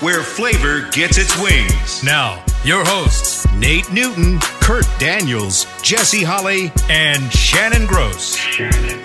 where flavor gets its wings. Now, your hosts, Nate Newton, Kurt Daniels, Jesse Holley, and Shannon Gross. Shannon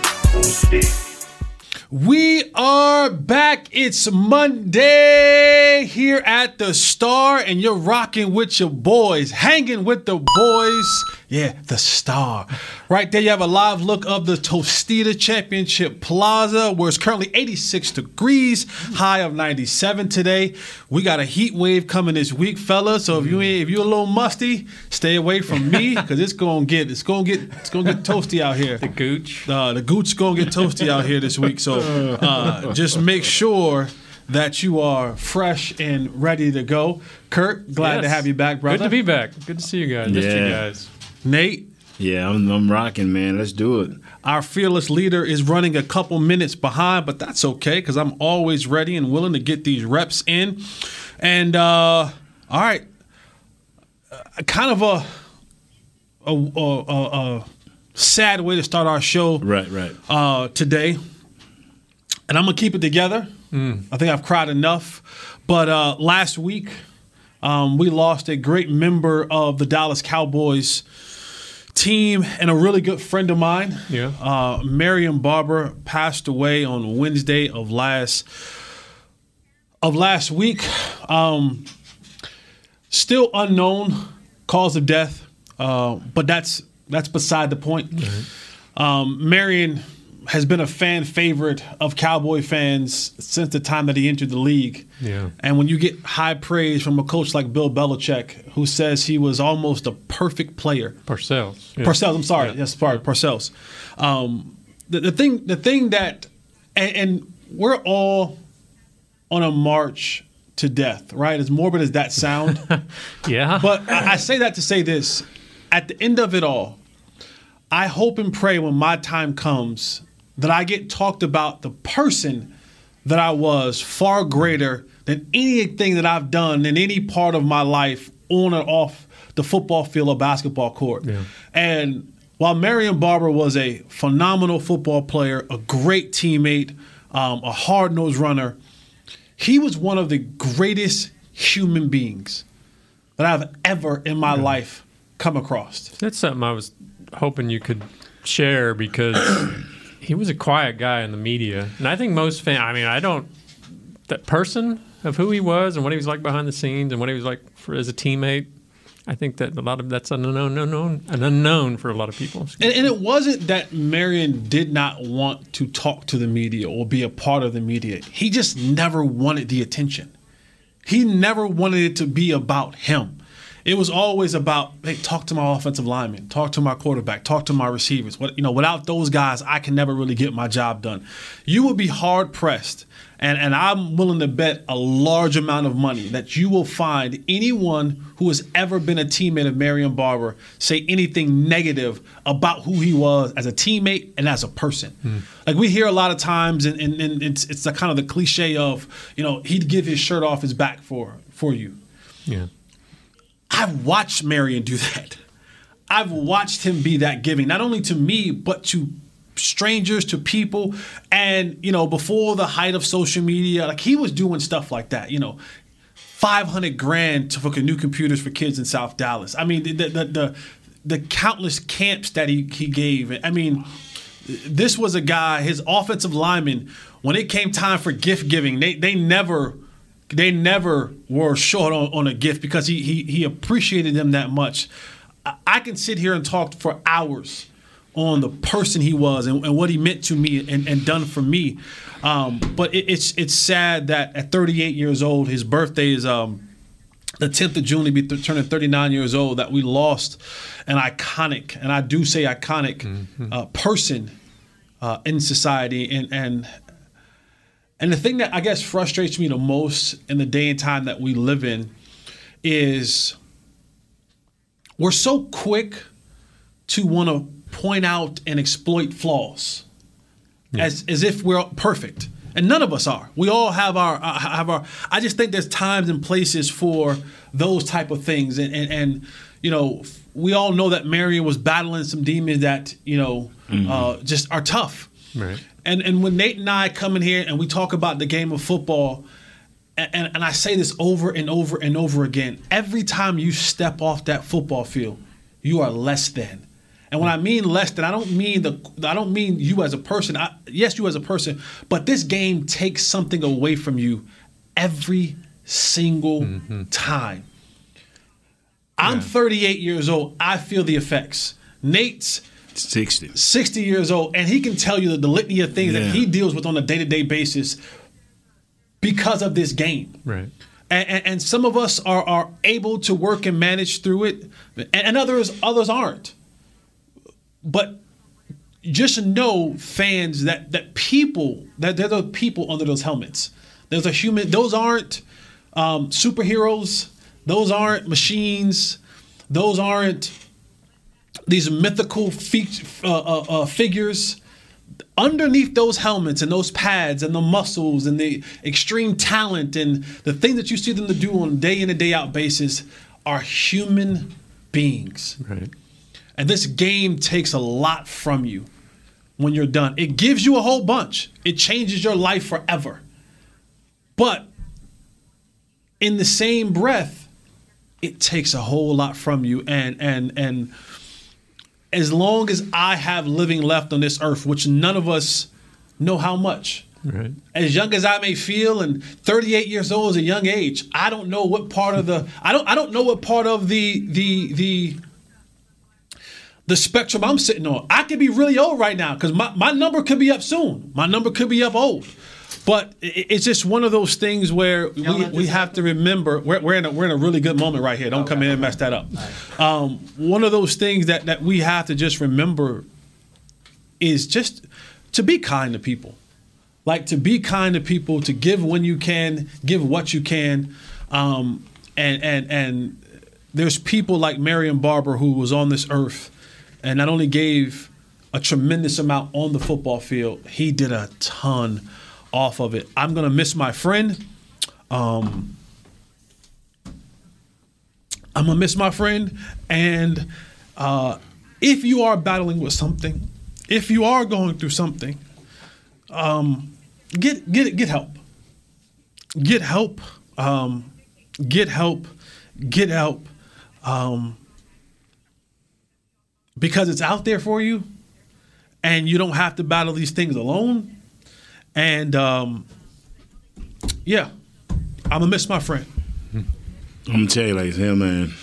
We are back. It's Monday here at the Star, and you're rocking with your boys, hanging with the boys. Yeah, the Star. Right there, you have a live look of the Tostitos Championship Plaza, where it's currently 86 degrees, high of 97 today. We got a heat wave coming this week, fellas. So if you ain't, if you're a little musty, stay away from me because it's gonna get it's gonna get it's gonna get toasty out here. The gooch. Uh, the gooch gonna get toasty out here this week. So uh, just make sure that you are fresh and ready to go. Kurt, glad to have you back, brother. Good to be back. Good to see you guys. Missed you guys. Nate, Yeah, I'm, I'm rocking, man. Let's do it. our fearless leader, is running a couple minutes behind, but that's okay because I'm always ready and willing to get these reps in. And uh, all right, uh, kind of a a, a, a, a sad way to start our show. Right, right. uh, today, and I'm gonna keep it together. I think I've cried enough. But uh, last week, um, we lost a great member of the Dallas Cowboys team and a really good friend of mine. Yeah. Uh, Marion Barber passed away on Wednesday of last of last week. Um, still unknown cause of death, uh, but that's that's beside the point. Um, Marion has been a fan favorite of Cowboy fans since the time that he entered the league. Yeah. And when you get high praise from a coach like Bill Belichick, who says he was almost a perfect player, Parcells. Yeah. Parcells. I'm sorry. Yeah. Yes, sorry, Parcells. Um, the, the thing, the thing that, and, and we're all on a march to death, right? As morbid as that sound, Yeah. but I, I say that to say this: at the end of it all, I hope and pray when my time comes that I get talked about the person that I was far greater than anything that I've done in any part of my life on or off the football field or basketball court. Yeah. And while Marion Barber was a phenomenal football player, a great teammate, um, a hard nosed runner, he was one of the greatest human beings that I've ever in my life come across. That's something I was hoping you could share because he was a quiet guy in the media. And I think most fans, I mean, I don't, that person of who he was and what he was like behind the scenes and what he was like for, as a teammate, I think that a lot of that's an unknown, unknown, an unknown for a lot of people. And, and it wasn't that Marion did not want to talk to the media or be a part of the media. He just never wanted the attention. He never wanted it to be about him. It was always about, hey, talk to my offensive lineman, talk to my quarterback, talk to my receivers. What you know, without those guys, I can never really get my job done. You would be hard pressed, and, and I'm willing to bet a large amount of money that you will find anyone who has ever been a teammate of Marion Barber say anything negative about who he was as a teammate and as a person. Hmm. Like we hear a lot of times, and, and, and it's it's the kind of the cliche of, you know, he'd give his shirt off his back for for you. Yeah. I've watched Marion do that. I've watched him be that giving, not only to me, but to strangers, to people. And, you know, before the height of social media, like he was doing stuff like that, you know. 500 grand to, for new computers for kids in South Dallas. I mean, the the the, the countless camps that he, he gave. I mean, this was a guy, his offensive lineman, when it came time for gift giving, they they never they never were short on, on a gift because he, he he appreciated them that much. I, I can sit here and talk for hours on the person he was and, and what he meant to me and, and done for me. Um, but it, it's it's sad that at 38 years old, his birthday is um, the 10th of June, he'd be th- turning 39 years old, that we lost an iconic, and I do say iconic, uh, person uh, in society. And, and and the thing that I guess frustrates me the most in the day and time that we live in is we're so quick to want to point out and exploit flaws as as if we're perfect, and none of us are. We all have our uh, have our. I just think there's times and places for those type of things, and and, and you know we all know that Marion was battling some demons that you know uh, just are tough. Right. And and when Nate and I come in here and we talk about the game of football, and, and, and I say this over and over and over again, every time you step off that football field, you are less than. And when I mean less than, I don't mean the I don't mean you as a person. I, yes, you as a person, but this game takes something away from you every single mm-hmm. time. I'm 38 years old. I feel the effects. Nate's 60. 60 years old, and he can tell you the, the litany of things Yeah. that he deals with on a day to day basis because of this game. Right. And, and, and some of us are, are able to work and manage through it, and, and others others aren't. But just know, fans, that that people that there's are people under those helmets. There's a human. Those aren't um, superheroes. Those aren't machines. Those aren't these mythical fe- uh, uh, uh, figures underneath those helmets and those pads and the muscles and the extreme talent and the thing that you see them to do on day in and day out basis are human beings. Right. And this game takes a lot from you when you're done. It gives you a whole bunch. It changes your life forever. But in the same breath, it takes a whole lot from you and and and as long as I have living left on this earth, which none of us know how much. Right. As young as I may feel, and 38 years old is a young age, I don't know what part of the I don't I don't know what part of the the the the spectrum I'm sitting on. I could be really old right now because my, my number could be up soon. My number could be up old. But it's just one of those things where we, we have to remember we're, we're, in a, we're in a really good moment right here. Don't come in and mess that up. Um, one of those things that, that we have to just remember is just to be kind to people. Like to be kind to people, to give when you can, give what you can. Um, and, and, and there's people like Marion Barber who was on this earth and not only gave a tremendous amount on the football field, he did a ton off of it. I'm gonna miss my friend. Um, I'm gonna miss my friend, and uh, if you are battling with something, if you are going through something, um, get get get help. Get help. Um, get help. Get help. Um, because it's out there for you, and you don't have to battle these things alone. And um, yeah, I'm gonna miss my friend. I'm gonna tell you like him, man.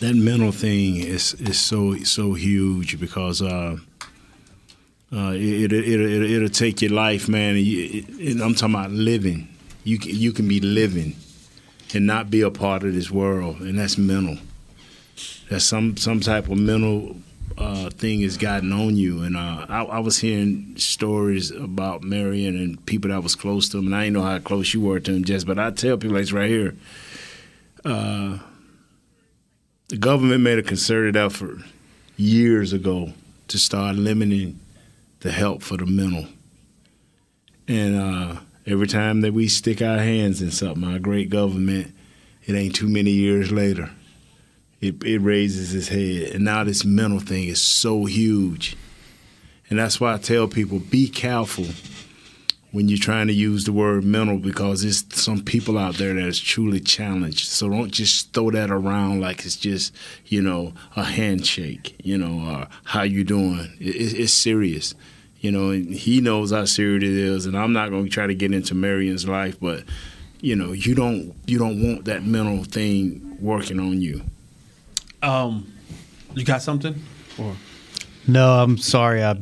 That mental thing is is so so huge because uh, uh, it, it, it, it, it'll take your life, man. It, I'm talking about living. You can, you can be living and not be a part of this world, and that's mental. That's some some type of mental uh, thing has gotten on you. And uh, I, I was hearing stories about Marion and people that was close to him, and I didn't know how close you were to him, Jess. But I tell people like it's right here. Uh, the government made a concerted effort years ago to start limiting the help for the mental. And uh, every time that we stick our hands in something, our great government, it ain't too many years later, it, it raises its head. And now this mental thing is so huge. And that's why I tell people be careful when you're trying to use the word mental because there's some people out there that is truly challenged. So don't just throw that around like it's just, you know, a handshake, you know, or how you doing. It, it, it's serious. You know, he knows how serious it is, and I'm not going to try to get into Marion's life, but you know, you don't you don't want that mental thing working on you. Um, you got something? Or No, I'm sorry. I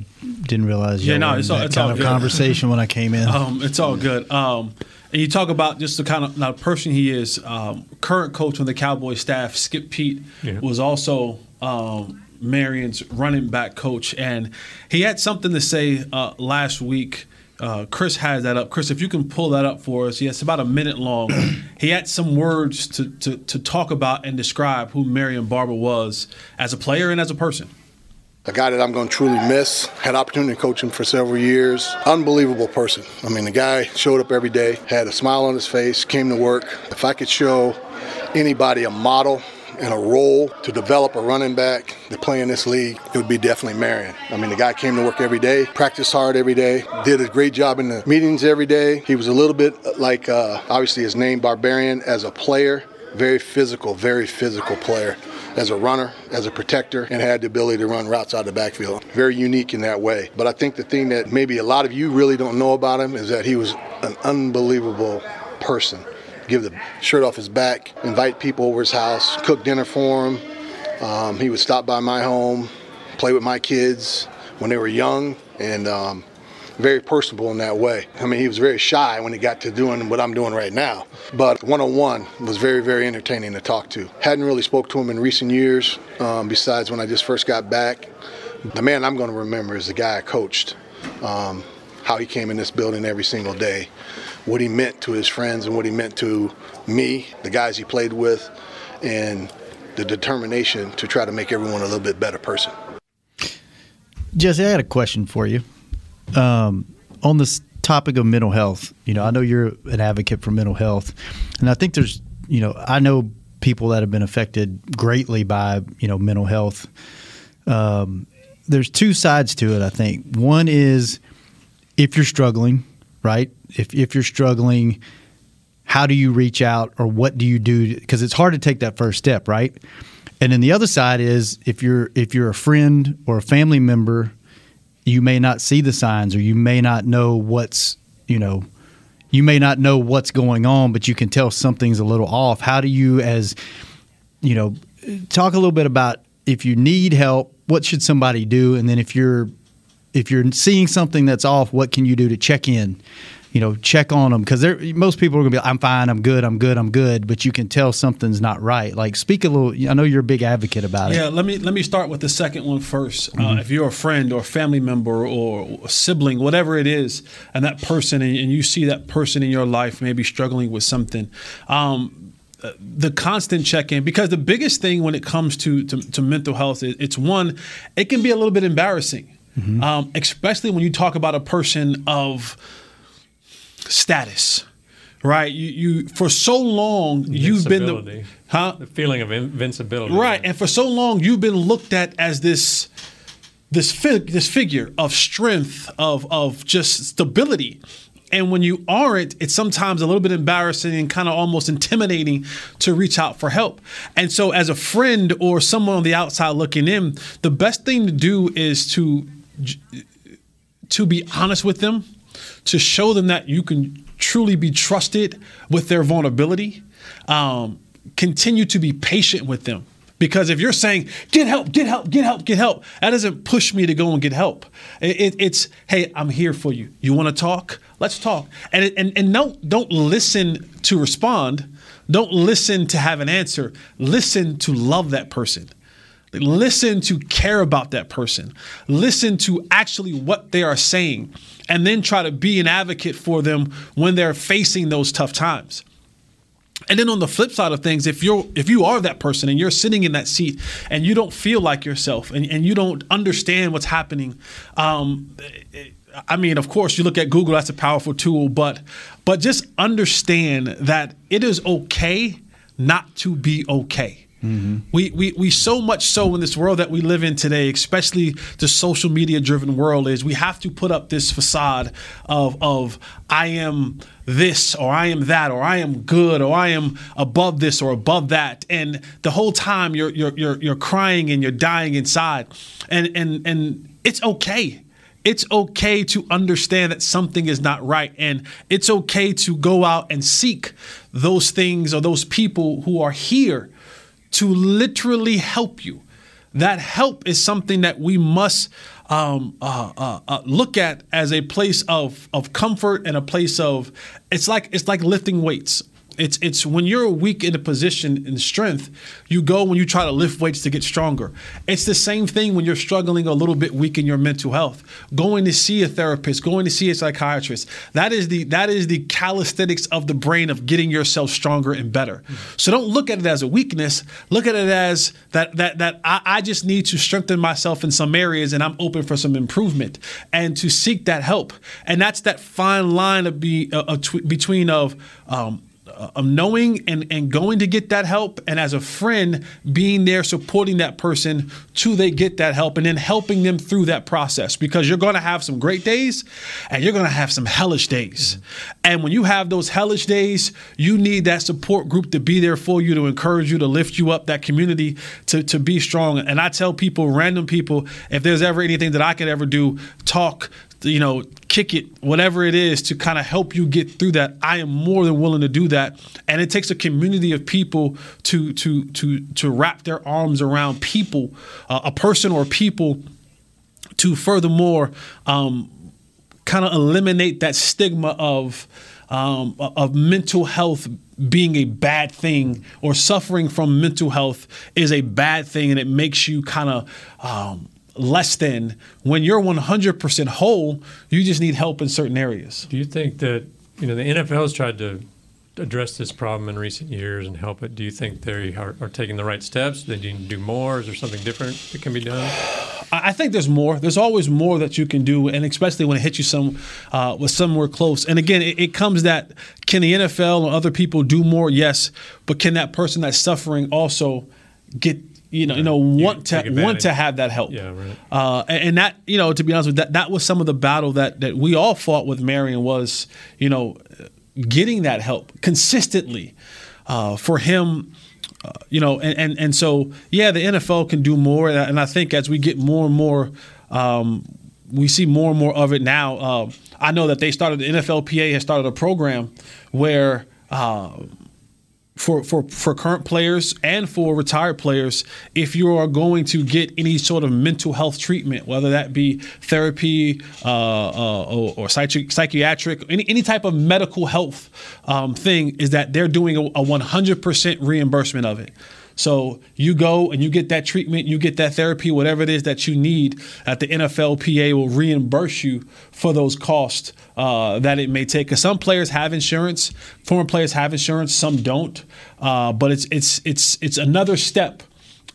didn't realize. Yeah, y'all no, were in it's all- that it's kind all of good. conversation when I came in. Um, it's all good. Um, and you talk about just the kind of now, person he is. Um, current coach on the Cowboy staff, Skip Peete, Yeah. was also um, Marion's running back coach, and he had something to say uh, last week. Uh, Chris has that up. Chris, if you can pull that up for us, yeah, about a minute long. he had some words to, to to talk about and describe who Marion Barber was as a player and as a person. a guy that I'm going to truly miss. Had opportunity to coach him for several years. Unbelievable person. I mean, the guy showed up every day, had a smile on his face, came to work. If I could show anybody a model and a role to develop a running back to play in this league, it would be definitely Marion. I mean, the guy came to work every day, practiced hard every day, did a great job in the meetings every day. He was a little bit like, uh, obviously, his name Barbarian as a player, very physical, very physical player as a runner, as a protector, and had the ability to run routes out of the backfield. Very unique in that way. But I think the thing that maybe a lot of you really don't know about him is that he was an unbelievable person. Give the shirt off his back, invite people over his house, cook dinner for him. Um, he would stop by my home, play with my kids when they were young, and um, very personable in that way. I mean, he was very shy when he got to doing what I'm doing right now, but one-on-one was very, very entertaining to talk to. Hadn't really spoke to him in recent years, um, besides when I just first got back. The man I'm going to remember is the guy I coached, um, how he came in this building every single day, what he meant to his friends and what he meant to me, the guys he played with, and the determination to try to make everyone a little bit better person. Jesse, I had a question for you um, on this topic of mental health, you know, I know you're an advocate for mental health, and I think there's, you know, I know people that have been affected greatly by, you know, mental health. Um, there's two sides to it. I think one is if you're struggling, right? If if you're struggling, how do you reach out, or what do you do? Because it's hard to take that first step, right? And then the other side is if you're if you're a friend or a family member you may not see the signs or you may not know what's you know you may not know what's going on but you can tell something's a little off how do you as you know talk a little bit about if you need help what should somebody do and then if you're if you're seeing something that's off what can you do to check in you know, check on them because most people are going to be, like, I'm fine, I'm good, I'm good, I'm good, but you can tell something's not right. Like, speak a little. I know you're a big advocate about yeah, it. Yeah, let me let me start with the second one 1st uh, mm-hmm. uh, if you're a friend or family member or a sibling, whatever it is, and that person, and, and you see that person in your life maybe struggling with something. Um, the constant check-in because the biggest thing when it comes to to, to mental health it's one it can be a little bit embarrassing mm-hmm. um, especially when you talk about a person of status right? You, you for so long you've been the huh the feeling of invincibility, right? And for so long you've been looked at as this this fig, this figure of strength of of just stability. And when you aren't, it's sometimes a little bit embarrassing and kind of almost intimidating to reach out for help. And so, as a friend or someone on the outside looking in, the best thing to do is to to be honest with them to show them that you can truly be trusted with their vulnerability. Um, continue to be patient with them. Because if you're saying, get help, get help, get help, get help, that doesn't push me to go and get help. It, it, it's, hey, I'm here for you. You want to talk? Let's talk. And, and, and don't, don't listen to respond. Don't listen to have an answer. Listen to love that person. Listen to care about that person. Listen to actually what they are saying, and then try to be an advocate for them when they're facing those tough times. And then on the flip side of things, if you're if you are that person and you're sitting in that seat and you don't feel like yourself and, and you don't understand what's happening, um, I mean, of course, you look at Google, that's a powerful tool, but but just understand that it is okay not to be okay. Mm-hmm. We, we we so much so in this world that we live in today, especially the social media driven world, is we have to put up this facade of of I am this or I am that or I am good or I am above this or above that, and the whole time you're you're you're, you're crying and you're dying inside, and and and it's okay. It's okay to understand that something is not right. And it's okay to go out and seek those things or those people who are here to literally help you. That help is something that we must um, uh, uh, uh, look at as a place of of comfort and a place of it's like it's like lifting weights. It's it's when you're weak in a position in strength, you go when you try to lift weights to get stronger. It's the same thing when you're struggling a little bit weak in your mental health. Going to see a therapist, going to see a psychiatrist. That is the that is the calisthenics of the brain of getting yourself stronger and better. So don't look at it as a weakness. Look at it as that that that I, I just need to strengthen myself in some areas and I'm open for some improvement and to seek that help. And that's that fine line of be uh, between of um, of knowing and, and going to get that help and as a friend being there supporting that person till they get that help and then helping them through that process because you're going to have some great days and you're going to have some hellish days mm-hmm. and when you have those hellish days you need that support group to be there for you to encourage you to lift you up that community to, to be strong and i tell people random people if there's ever anything that i could ever do talk you know, kick it, whatever it is to kind of help you get through that. I am more than willing to do that. And it takes a community of people to to to to wrap their arms around people, uh, a person or people, to furthermore um, kind of eliminate that stigma of um, of mental health being a bad thing or suffering from mental health is a bad thing and it makes you kind of um, less than when you're 100% whole you just need help in certain areas do you think that you know the nfl has tried to address this problem in recent years and help it do you think they are, are taking the right steps do they need to do more is there something different that can be done I think there's more. There's always more that you can do, and especially when it hits you some uh, with somewhere close. And again, it, it, comes that can the NFL or other people do more? Yes, but can that person that's suffering also get you know, you know, want to want to have that help. Yeah, right. Uh, and, and, that, you know, to be honest with you, that, that was some of the battle that that we all fought with Marion was, you know, getting that help consistently uh, for him. Uh, you know, and, and and so yeah, the NFL can do more, and I think as we get more and more, um, we see more and more of it now. Uh, I know that they started the NFLPA has started a program where uh, for, for, for current players and for retired players if you are going to get any sort of mental health treatment, whether that be therapy uh, uh, or, or psychiatric, any, any type of medical health um, thing, is that they're doing a, a 100% reimbursement of it. So you go and you get that treatment, you get that therapy, whatever it is that you need. At the NFLPA will reimburse you for those costs uh, that it may take. Because some players have insurance, former players have insurance, some don't. Uh, but it's it's it's it's another step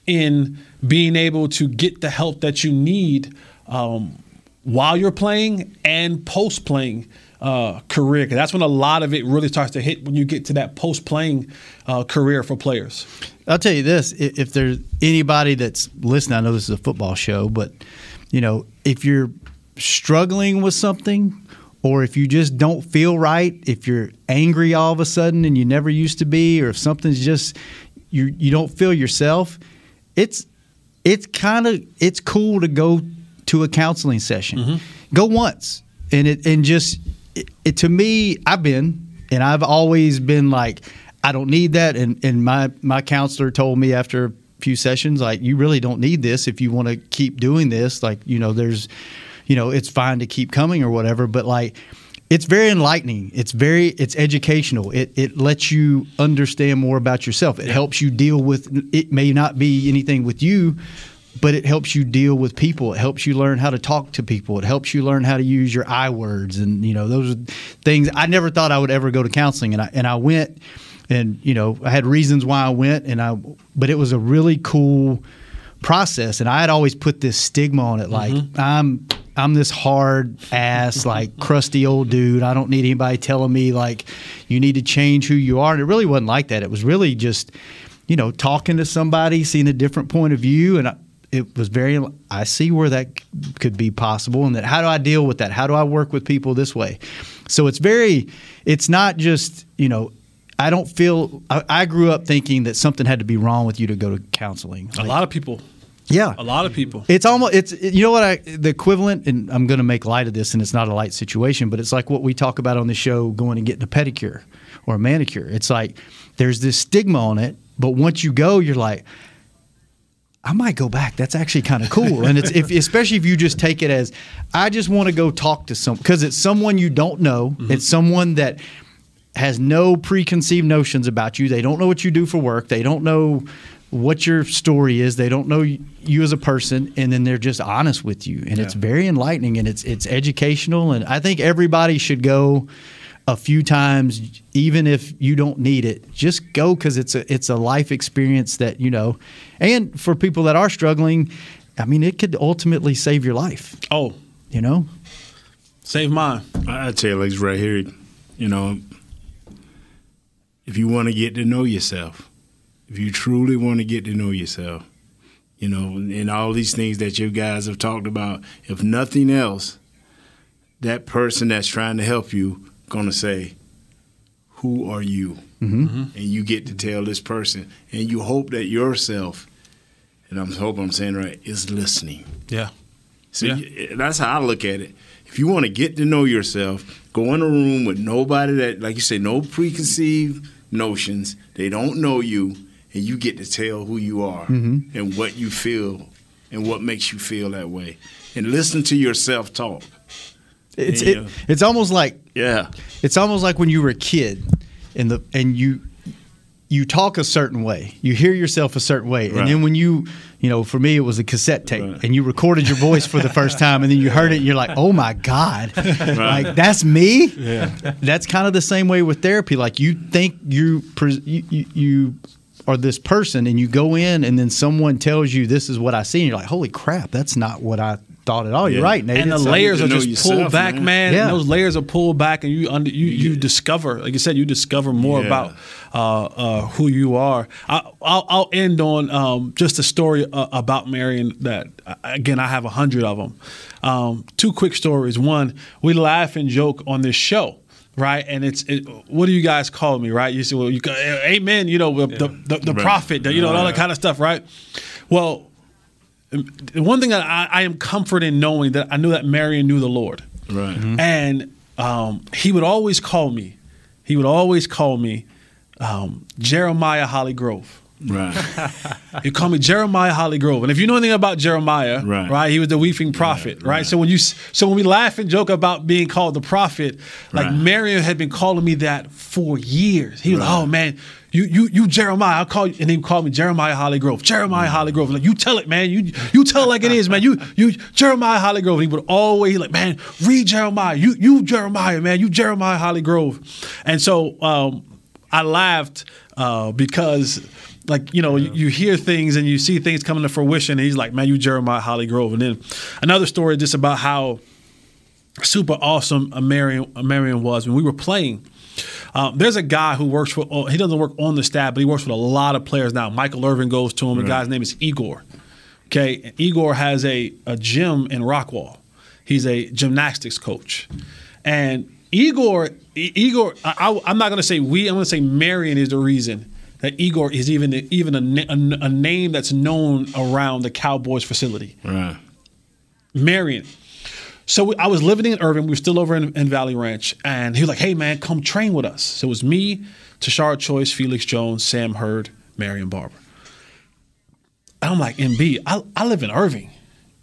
in being able to get the help that you need um, while you're playing and post playing uh, career. That's when a lot of it really starts to hit when you get to that post playing uh, career for players. I'll tell you this: if there's anybody that's listening, I know this is a football show, but you know, if you're struggling with something, or if you just don't feel right, if you're angry all of a sudden and you never used to be, or if something's just you you don't feel yourself, it's it's kind of it's cool to go to a counseling session. Mm-hmm. Go once, and it and just it, it, to me, I've been and I've always been like I don't need that. And and my my counselor told me after a few sessions, like you really don't need this if you want to keep doing this. Like you know, there's, you know, it's fine to keep coming or whatever. But like it's very enlightening. It's very it's educational. It it lets you understand more about yourself. It helps you deal with it may not be anything with you, but it helps you deal with people. It helps you learn how to talk to people. It helps you learn how to use your I words and you know those are things I never thought I would ever go to counseling and I and I went and you know I had reasons why I went, and I but it was a really cool process, and I had always put this stigma on it, like mm-hmm. I'm I'm this hard ass like crusty old dude. I don't need anybody telling me like you need to change who you are, and it really wasn't like that. It was really just you know talking to somebody, seeing a different point of view, and. I, it was very i see where that could be possible and that how do i deal with that how do i work with people this way so it's very it's not just you know I don't feel. I, I, grew up thinking that something had to be wrong with you to go to counseling. Like, a lot of people. Yeah, a lot of people. It's almost it's you know what I the equivalent, and I'm going to make light of this, and it's not a light situation, but it's like what we talk about on the show, going and getting a pedicure or a manicure. It's like there's this stigma on it, but once you go, you're like. I might go back. That's actually kind of cool, and it's if, especially if you just take it as, I just want to go talk to some because it's someone you don't know. Mm-hmm. It's someone that has no preconceived notions about you. They don't know what you do for work. They don't know what your story is. They don't know you as a person, and then they're just honest with you, and yeah. it's very enlightening and it's it's educational. And I think everybody should go a few times, even if you don't need it. Just go because it's a it's a life experience that you know, and for people that are struggling, I mean, it could ultimately save your life. Oh, you know, save mine. I tell you, like right here, you know, if you want to get to know yourself, if you truly want to get to know yourself, you know, and all these things that you guys have talked about, if nothing else, that person that's trying to help you gonna say, "Who are you?" Mm-hmm. And you get to tell this person, and you hope that yourself, and I'm hope I'm saying right, is listening. Yeah. So yeah. that's how I look at it. If you want to get to know yourself, go in a room with nobody that, like you say, no preconceived notions. They don't know you, and you get to tell who you are mm-hmm. and what you feel and what makes you feel that way. And listen to yourself talk. It's it, it's almost like yeah. It's almost like when you were a kid and the and you you talk a certain way. You hear yourself a certain way. Right. And then when you, you know, for me, it was a cassette tape right. and you recorded your voice for the first time and then you heard it and you're like, oh my God, right. like that's me. Yeah. That's kind of the same way with therapy. Like you think you, you, you, you are this person and you go in and then someone tells you this is what I see and you're like, holy crap, that's not what I thought at all. You're right, Nate. And the so layers are just yourself, pulled back, man. man. Yeah. those layers are pulled back, and you under, you you discover, like you said, you discover more yeah. about uh, uh, who you are. I, will I'll end on um, just a story uh, about Marion that again I have a hundred of them. Um, two quick stories. One, we laugh and joke on this show right? And it's it, what do you guys call me, right? You say, well, you amen, you know, the yeah. the, the, the right. prophet, the, you know, right. all that kind of stuff, right? Well, the one thing that I, I, am comforted in knowing that I knew that Marion knew the Lord. Right. Mm-hmm. And um, he would always call me. He would always call me um, Jeremiah Holly Grove. Right. he called me Jeremiah Holly Grove. And if you know anything about Jeremiah, right, right he was the weeping prophet, right, right? So when you so when we laugh and joke about being called the prophet, like right. Marion had been calling me that for years. He was like, "Oh man, you you you Jeremiah. I'll call you and he called me Jeremiah Holly Grove. Jeremiah Holly Grove. Like you tell it, man. You you tell it like it is, man. You you Jeremiah Holly Grove. And he would always like, man, read Jeremiah. You you Jeremiah, man. You Jeremiah Holly Grove. And so um, I laughed uh, because like you know yeah. you, you, hear things and you see things coming to fruition and he's like man you jeremiah holly grove and then another story just about how super awesome a marion, marion was when we were playing um, there's a guy who works for, oh, he doesn't work on the staff, but he works with a lot of players now. Michael Irvin goes to him. Right. The guy's name is Igor. Okay. And Igor has a, a gym in Rockwall. He's a gymnastics coach. And Igor, Igor, I, am not going to say we, I'm going to say Marion is the reason that Igor is even even a, a, a, name that's known around the Cowboys facility. Right. Marion. So I was living in Irving. We were still over in, in, Valley Ranch, and he was like, "Hey man, come train with us." So it was me, Tashard Choice, Felix Jones, Sam Hurd, Marion Barber. And I'm like, "MB, I, I live in Irving."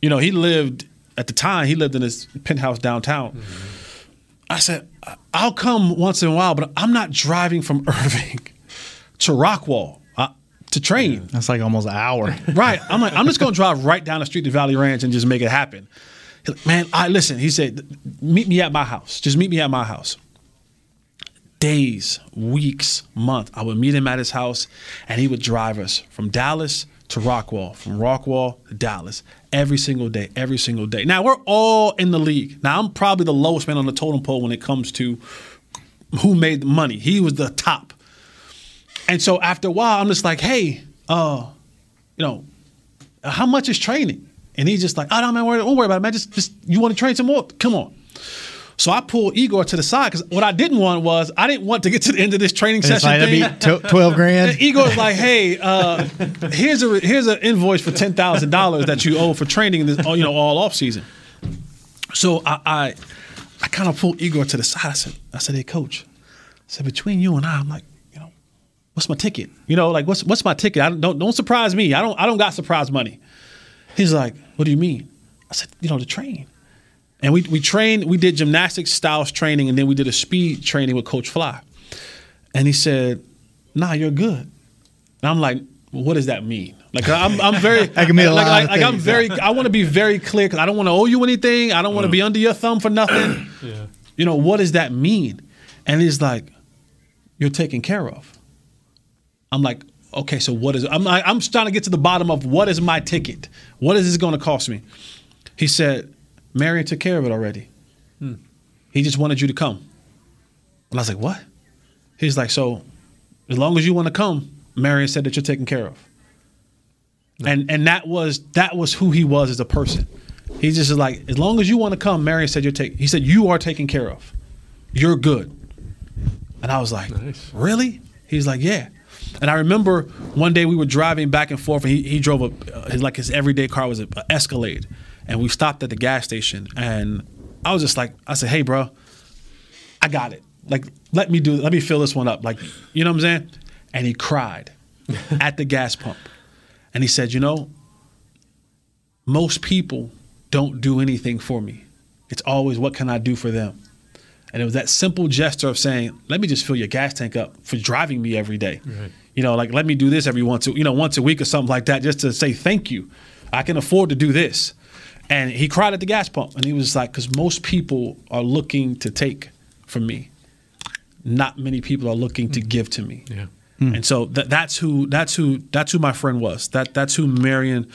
You know, he lived at the time. He lived in his penthouse downtown. Mm-hmm. I said, "I'll come once in a while, but I'm not driving from Irving to Rockwall." Uh, to train. That's like almost an hour. right. I'm like, I'm just gonna drive right down the street to Valley Ranch and just make it happen. Like, man, I listen. He said, meet me at my house. Just meet me at my house. Days, weeks, month, I would meet him at his house, and he would drive us from Dallas to Rockwall, from Rockwall to Dallas, every single day, every single day. Now we're all in the league. Now I'm probably the lowest man on the totem pole when it comes to who made the money. He was the top. And so after a while, I'm just like, hey, uh, you know, how much is training? And he's just like, oh, no, man, don't worry about it, man. Just, just you want to train some more? Come on. So I pulled Igor to the side because what I didn't want was I didn't want to get to the end of this training and session. Like, thing. Twelve grand. And Igor's like, "Hey, uh, here's a here's an invoice for ten thousand dollars that you owe for training this, you know, all off season." So I I, I kind of pulled Igor to the side. I said, "I said, hey, coach, I said between you and I, I'm like, you know, what's my ticket? You know, like what's what's my ticket? I don't don't, don't surprise me. I don't I don't got surprise money." He's like, what do you mean? I said, you know, to train. And we, we trained, we did gymnastics styles training, and then we did a speed training with Coach Fly. And he said, "Nah, you're good." And I'm like, well, "What does that mean?" Like I'm, I'm very, can mean a like, lot like, like I'm very, I want to be very clear because I don't want to owe you anything. I don't want to be mm. under your thumb for nothing. Yeah. You know, what does that mean? And he's like, "You're taken care of." I'm like, "Okay, so what is?" I'm I'm trying to get to the bottom of what is my ticket. What is this going to cost me? He said, "Marion took care of it already. Hmm. He just wanted you to come." And I was like, "What?" He's like, "So, as long as you want to come, Marion said that you're taken care of." And and that was that was who he was as a person. He just is like, as long as you want to come, Marion said you're taking. He said you are taken care of. You're good. And I was like, really? He's like, yeah. And I remember one day we were driving back and forth, and he, he drove a uh, his, like his everyday car was a, a Escalade, and we stopped at the gas station, and I was just like, I said, hey, bro, I got it. Like, let me do, let me fill this one up. Like, you know what I'm saying? And he cried at the gas pump, and he said, you know, most people don't do anything for me. It's always what can I do for them. And it was that simple gesture of saying, "Let me just fill your gas tank up for driving me every day." You know, like let me do this every once, a, you know, once a week or something like that, just to say thank you. I can afford to do this. And he cried at the gas pump, and he was like, "Because most people are looking to take from me. Not many people are looking to give to me." Yeah. And so that, that's who that's who that's who my friend was. That that's who Marion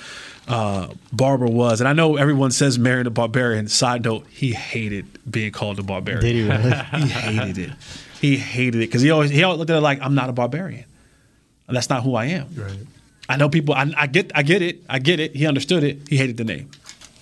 uh, Barber was. And I know everyone says Marion the Barbarian. Side note: he hated being called a barbarian. Did he really? he hated it. He hated it because he always he always looked at it like I'm not a barbarian. That's not who I am. Right. I know people. I, I get. I get it. I get it. He understood it. He hated the name.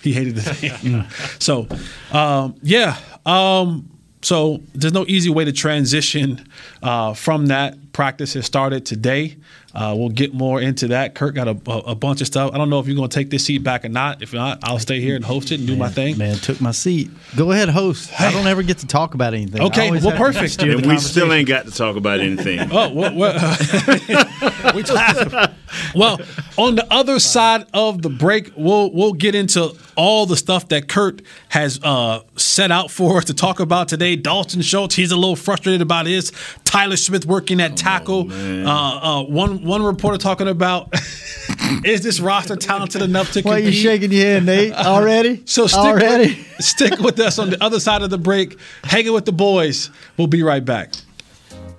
He hated the name. so, um, yeah. Um, so there's no easy way to transition uh, from that. Practice has started today. Uh, we'll get more into that. Kurt got a, a, a bunch of stuff. I don't know if you're going to take this seat back or not. If not, I'll stay here and host it and do my thing. Man, took my seat. Go ahead, host. I don't ever get to talk about anything. Okay, well, perfect. And we still ain't got to talk about anything. Oh, what, what, we talk- well, on the other side of the break, we'll we'll get into all the stuff that Kurt has uh, set out for us to talk about today. Dalton Schultz, he's a little frustrated about his. Tyler Smith working at tackle. uh, uh, one one reporter talking about is this roster talented enough to Why are you shaking your head, Nate? Already? So stick already. With, stick with us on the other side of the break. Hanging with the boys. We'll be right back.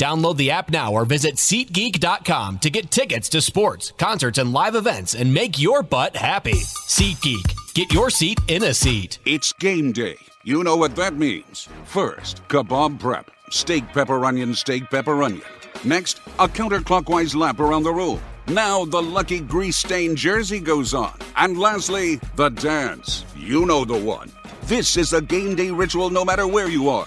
Download the app now or visit SeatGeek.com to get tickets to sports, concerts, and live events and make your butt happy. SeatGeek. Get your seat in a seat. It's game day. You know what that means. First, kebab prep. Steak, pepper, onion, steak, pepper, onion. Next, a counterclockwise lap around the room. Now the lucky grease stained jersey goes on. And lastly, the dance. You know the one. This is a game day ritual no matter where you are.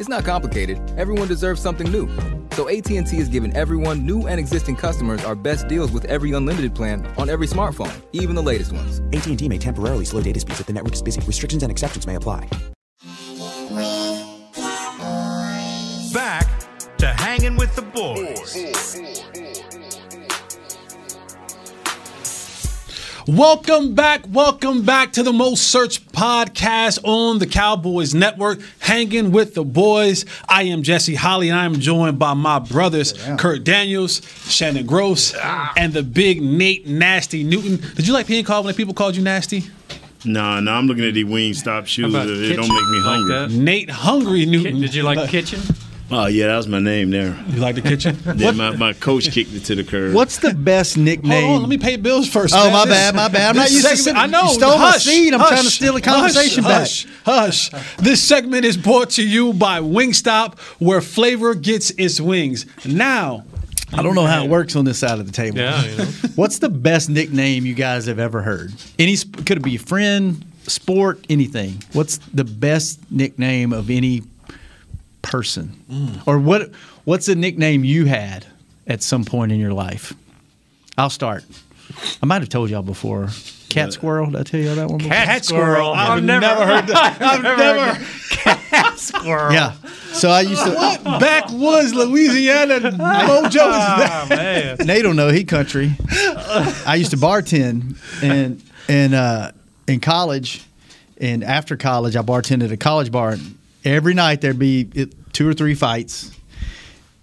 It's not complicated. Everyone deserves something new. So AT&T is giving everyone, new and existing customers, our best deals with every unlimited plan on every smartphone, even the latest ones. AT&T may temporarily slow data speeds if the network is busy. Restrictions and exceptions may apply. Back to hanging with the boys. Welcome back. Welcome back to the most searched podcast on the Cowboys Network, hanging with the boys. I am Jesse Holley, and I am joined by my brothers, Kurt Daniels, Shannon Gross, ah. and the big Nate Nasty Newton. Did you like being called when people called you nasty? Nah, nah, I'm looking at the these Wingstop shoes. about It don't make me hungry. that? Nate Hungry Newton. Did you like the kitchen? Oh yeah, that was my name there. You like the kitchen? Then my, my coach kicked it to the curb. What's the best nickname? Hold on, let me pay bills first. Oh, man. my This- bad, my bad. I'm not this used to segment- sitting- I know. you stole my hush, seat. I'm hush, trying to steal the conversation hush, back. Hush, hush. This segment is brought to you by Wingstop, where flavor gets its wings. Now, I don't know how it works on this side of the table. Yeah, you know. What's the best nickname you guys have ever heard? Any could it be friend, sport, anything? What's the best nickname of any person, Mm. or what? What's a nickname you had at some point in your life? I'll start. I might have told y'all before. Cat squirrel. Did I tell y'all that one? Before? cat squirrel. I've, never, heard that. I've never. cat squirrel. Yeah. So I used to. What backwoods Louisiana mojo is that? man. Nate don't know he country. I used to bartend and and uh, in college, and after college, I bartended at a college bar. And every night there'd be it, two or three fights,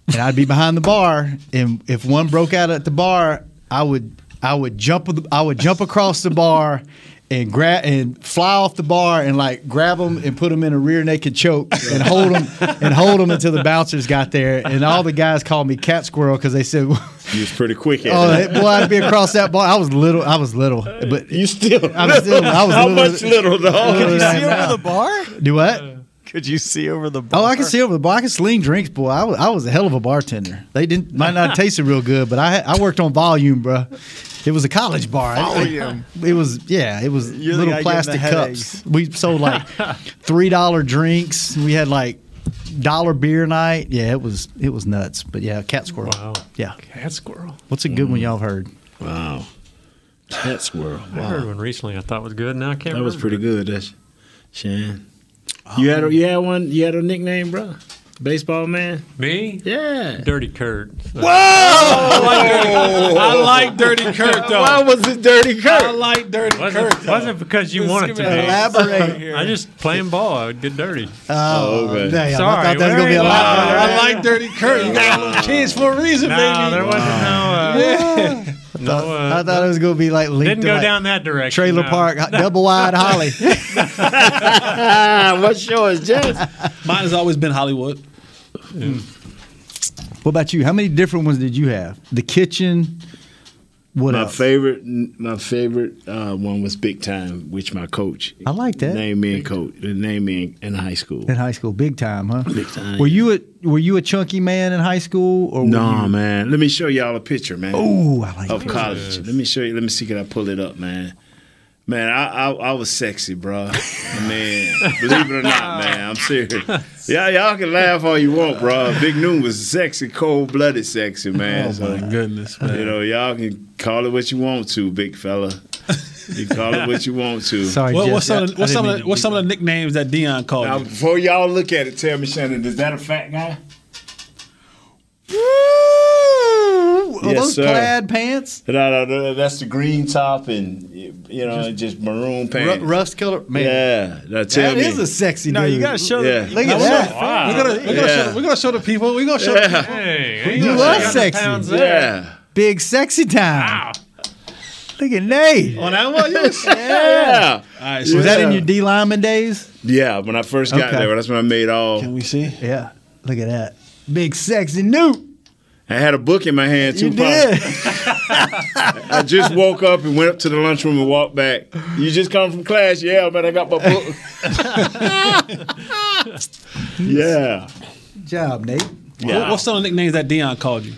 and I'd be behind the bar. And if one broke out at the bar, I would I would jump I would jump across the bar. And grab and fly off the bar and like grab them and put them in a rear naked choke and hold them and hold them until the bouncers got there and all the guys called me cat squirrel because they said You was pretty quick at Oh, it. boy, I'd be across that bar. I was little. I was little, but You still? I was still. I was How little, much little, dog? Little Could you see over the bar? Do what? Uh, Could you see over the bar? Oh, I can see over the bar. I can sling drinks, boy. I was, I was a hell of a bartender. They didn't might not taste it real good, but I I worked on volume, bro. It was a college bar. Volume. It was yeah. It was You're little guy getting the plastic cups. We sold like three dollar drinks. We had like dollar beer night. Yeah, it was it was nuts. But yeah, cat squirrel. Wow. Yeah. Cat squirrel. What's a good one mm. y'all heard? Wow. Cat squirrel. I heard one recently I thought was good. Now I can't That was pretty good. That's Shan. You had a, you had one. You had a nickname, bro. Baseball man. Me? Yeah. Dirty Kurt. Whoa! I like Dirty, I like Dirty Kurt though. Why was it Dirty Kurt? I like Dirty Wasn't, Kurt. though. wasn't because you Let's wanted to give be. it I just playing ball. I would get dirty. Oh, okay. damn, I thought that was gonna be a lot. I like Dirty Kurt. You got little kids for a reason, No, baby. there wasn't no. Uh, no. Uh, I thought it was going to be like linked didn't to go like down that direction. Trailer no. Park, double wide Holly. what show is Jess? Mine has always been Hollywood. what about you? How many different ones did you have? The kitchen. What my else? favorite, my favorite uh, one was Big Time, which my coach. I like that. Named me in coach. Named me in, in high school. in high school, big time, huh? Big time. Were you a Were you a chunky man in high school, or were No, you, man. Let me show y'all a picture, man. Oh, I like of pictures. college. Let me show you. Let me see. Can I pull it up, man? Man, I I, I was sexy, bro. Man, believe it or not, man, I'm serious. Yeah, y'all can laugh all you want, bro. Big Noon was sexy, cold blooded, sexy, man. Oh so, my goodness, man. you know, y'all can call it what you want to, big fella. You call it what you want to. Sorry, What, Jess, what's some I- of the, I what's some of what's some of the nicknames that Deion called Now, you? before y'all look at it, tell me, Shannon, is that a fat guy? Ooh, are Yes, those sir. plaid pants? No, no, no, that's the green top and you know just, maroon Ru- pants. rust color, man. Yeah, now tell That me. is a sexy dude. No, dude. you gotta show. Yeah. The, Look at that. gonna, we're gonna, we're gonna, show, we're gonna show the people. We're gonna show Yeah. the people. Hey, You are sexy. pounds. Yeah. Big sexy time. Look at Nate. On that one, yes. Yeah. All right, so Was that in uh, your D lineman days? Yeah, when I first got Okay. there, that's when I made all. can we see? Yeah. Look at that. Big sexy Newt. I had a book in my hand too. You did. I just woke up and went up to the lunchroom and walked back. You just come from class? Yeah, but I got my book. yeah. Good job, Nate. Yeah. What, what's some of the nicknames that Deion called you?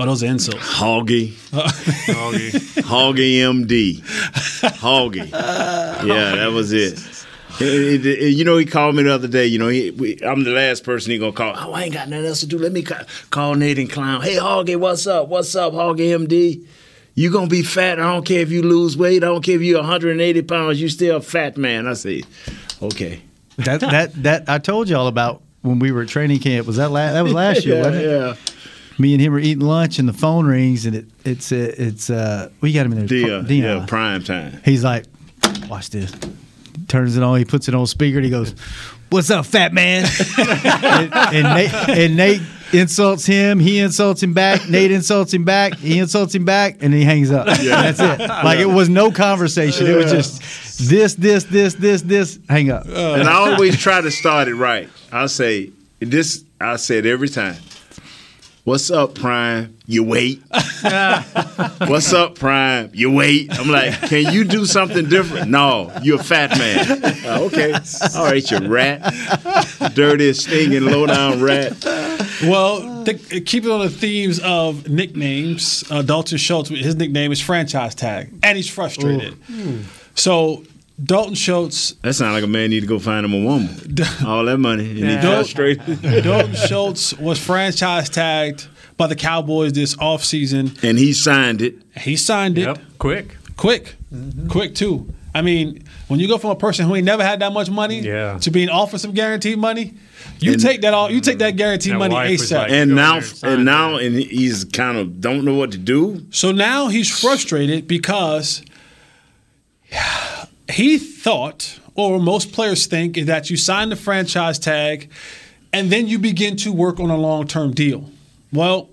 Oh, those are insults. Hoggy. Doggy. Hoggy MD. Hoggy. Yeah, that was it. It- it- you know, he called me the other day. You know, he, we, I'm the last person he gonna call. Oh, I ain't got nothing else to do. Let me ca- call Nate and Clown. Hey, Hoggy, what's up? What's up, Hoggy MD? You gonna be fat? I don't care if you lose weight. I don't care if you're 180 pounds. You still a fat man. I say, okay. That that that I told y'all about when we were at training camp. Was that last? That was last year, yeah, wasn't it? yeah. Me and him were eating lunch, and the phone rings, and it it's uh, it's uh we got him in there. The, uh, Deion. yeah, prime time. He's like, watch this. Turns it on. He puts it on speaker and he goes, "What's up, fat man?" and, and, Nate, and Nate insults him. He insults him back. Nate insults him back. He insults him back, and he hangs up. Yeah. That's it. Like it was no conversation. It was just this, this, this, this, this. Hang up. and I always try to start it right. I'll say this. I say it every time. What's up, Prime? You wait. What's up, Prime? You wait. I'm like, can you do something different? No, you're a fat man. Uh, okay, all right, you rat, dirty, stinging, low down rat. Well, th- keeping on the themes of nicknames, uh, Dalton Schultz, his nickname is franchise tag, and he's frustrated. So Dalton Schultz, That sounds like a man need to go find him a woman. All that money, and he Dal- frustrated. Dalton Schultz was franchise tagged by the Cowboys this offseason. and he signed it. He signed it. Yep, quick. Quick. Mm-hmm. Quick, too. I mean, when you go from a person who ain't never had that much money Yeah. to being offered some guaranteed money, you And- take that all you take that mm-hmm. guaranteed That money ASAP. like- And now, and and now, and he's kind of don't know what to do. So now he's frustrated because he thought, or most players think, is that you sign the franchise tag and then you begin to work on a long term deal. Well,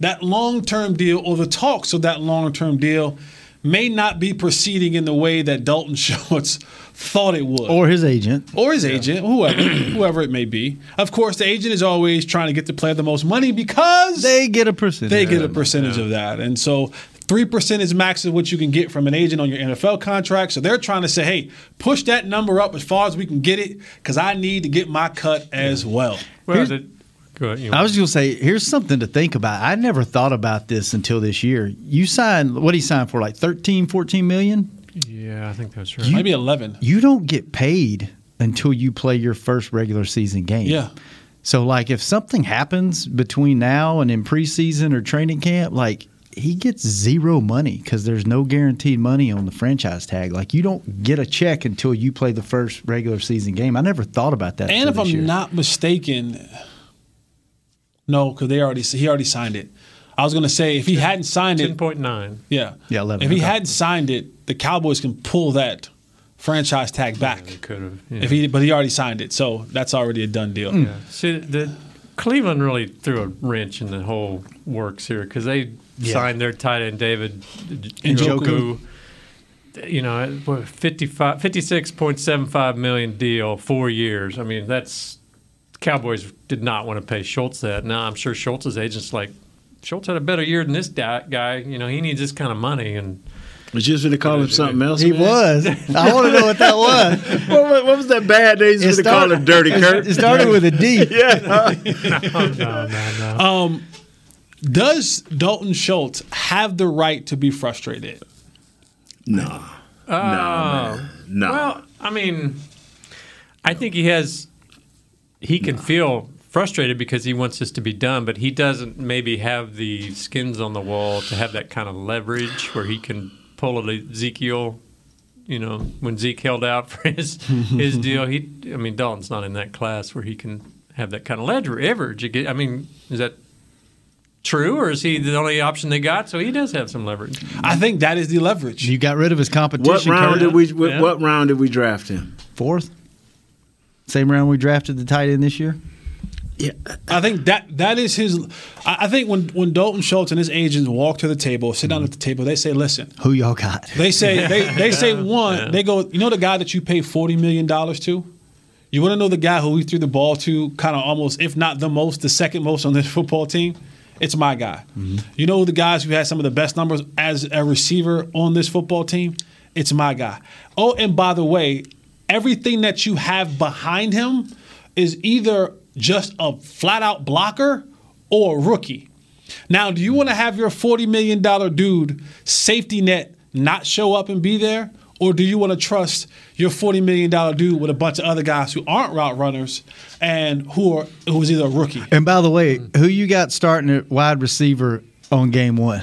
that long term deal or the talks of that long term deal may not be proceeding in the way that Dalton Schultz thought it would. Or his agent. or his agent, whoever, whoever it may be. Of course, the agent is always trying to get the player the most money because They get a percentage. they get a percentage of that. And so three percent is max of what you can get from an agent on your NFL contract. So they're trying to say, hey, push that number up as far as we can get it, because I need to get my cut as well. Well, the, go ahead. I was just gonna say, here's something to think about. I never thought about this until this year. You signed what did he signed for, like 13, 14 million. yeah, I think that's right. Maybe eleven. You don't get paid until you play your first regular season game. Yeah. So like if something happens between now and in preseason or training camp, like he gets zero money because there's no guaranteed money on the franchise tag. Like you don't get a check until you play the first regular season game. I never thought about that. And if I'm year. not mistaken, no, because they already he already signed it. I was going to say if he hadn't signed Ten it, point ten point nine. yeah, Yeah, 11, If he okay. hadn't signed it, the Cowboys can pull that franchise tag back. They could have. If he, but he already signed it, so that's already a done deal. Yeah. See, the Cleveland really threw a wrench in the whole works here because they signed their tight end David Njoku. Njoku. You know, what, 55, 56.75 million deal, four years. I mean, that's Cowboys did not want to pay Schultz that. Now I'm sure Schultz's agent's like, Schultz had a better year than this guy. guy. You know, he needs this kind of money, and Was you going to call him something else? he man? was. I want to know what that was. what, what- what was that bad day? You It going to call him Dirty Kurt? It started with a D. yeah. no, no, no, no. Um, does Dalton Schultz have the right to be frustrated? No. Oh. man. No. Well, I mean, I think he has. He can feel frustrated because he wants this to be done, but he doesn't maybe have the skins on the wall to have that kind of leverage where he can pull a Ezekiel. You know, when Zeke held out for his his deal, he. I mean, Dalton's not in that class where he can have that kind of leverage. You I mean, is that true, or is he the only option they got? So he does have some leverage. I think that is the leverage. You got rid of his competition. what round did we? What, Yeah. what round did we draft him? Fourth. Same round we drafted the tight end this year. Yeah. I think that that is his. I I think when when Dalton Schultz and his agents walk to the table, sit down at the table, they say, "Listen." Who y'all got? They say they they say one. They go. You know the guy that you pay forty million dollars to. You want to know the guy who we threw the ball to, kind of almost, if not the most, the second most on this football team. It's my guy. You know the guys who had some of the best numbers as a receiver on this football team. It's my guy. Oh, and by the way, everything that you have behind him is either just a flat out blocker or a rookie. Now, do you want to have your $40 million dude safety net not show up and be there? Or do you want to trust your $40 million dude with a bunch of other guys who aren't route runners and who are who is either a rookie? And by the way, who you got starting at wide receiver on game one?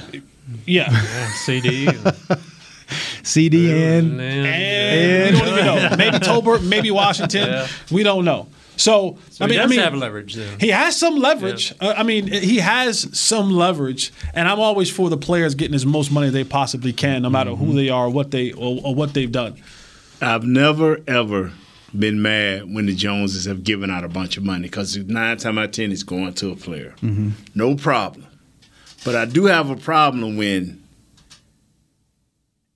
Yeah. Yeah, CeeDee. CeeDee and And we don't even know. Maybe Tolbert, maybe Washington. Yeah. We don't know. So, So I he mean, I mean, have leverage then. He has some leverage. Uh, I mean, he has some leverage, and I'm always for the players getting as most money they possibly can, no matter Mm-hmm. who they are, what they or, or what they've done. I've never ever been mad when the Joneses have given out a bunch of money because nine times out of ten it's going to a player. Mm-hmm. No problem. But I do have a problem when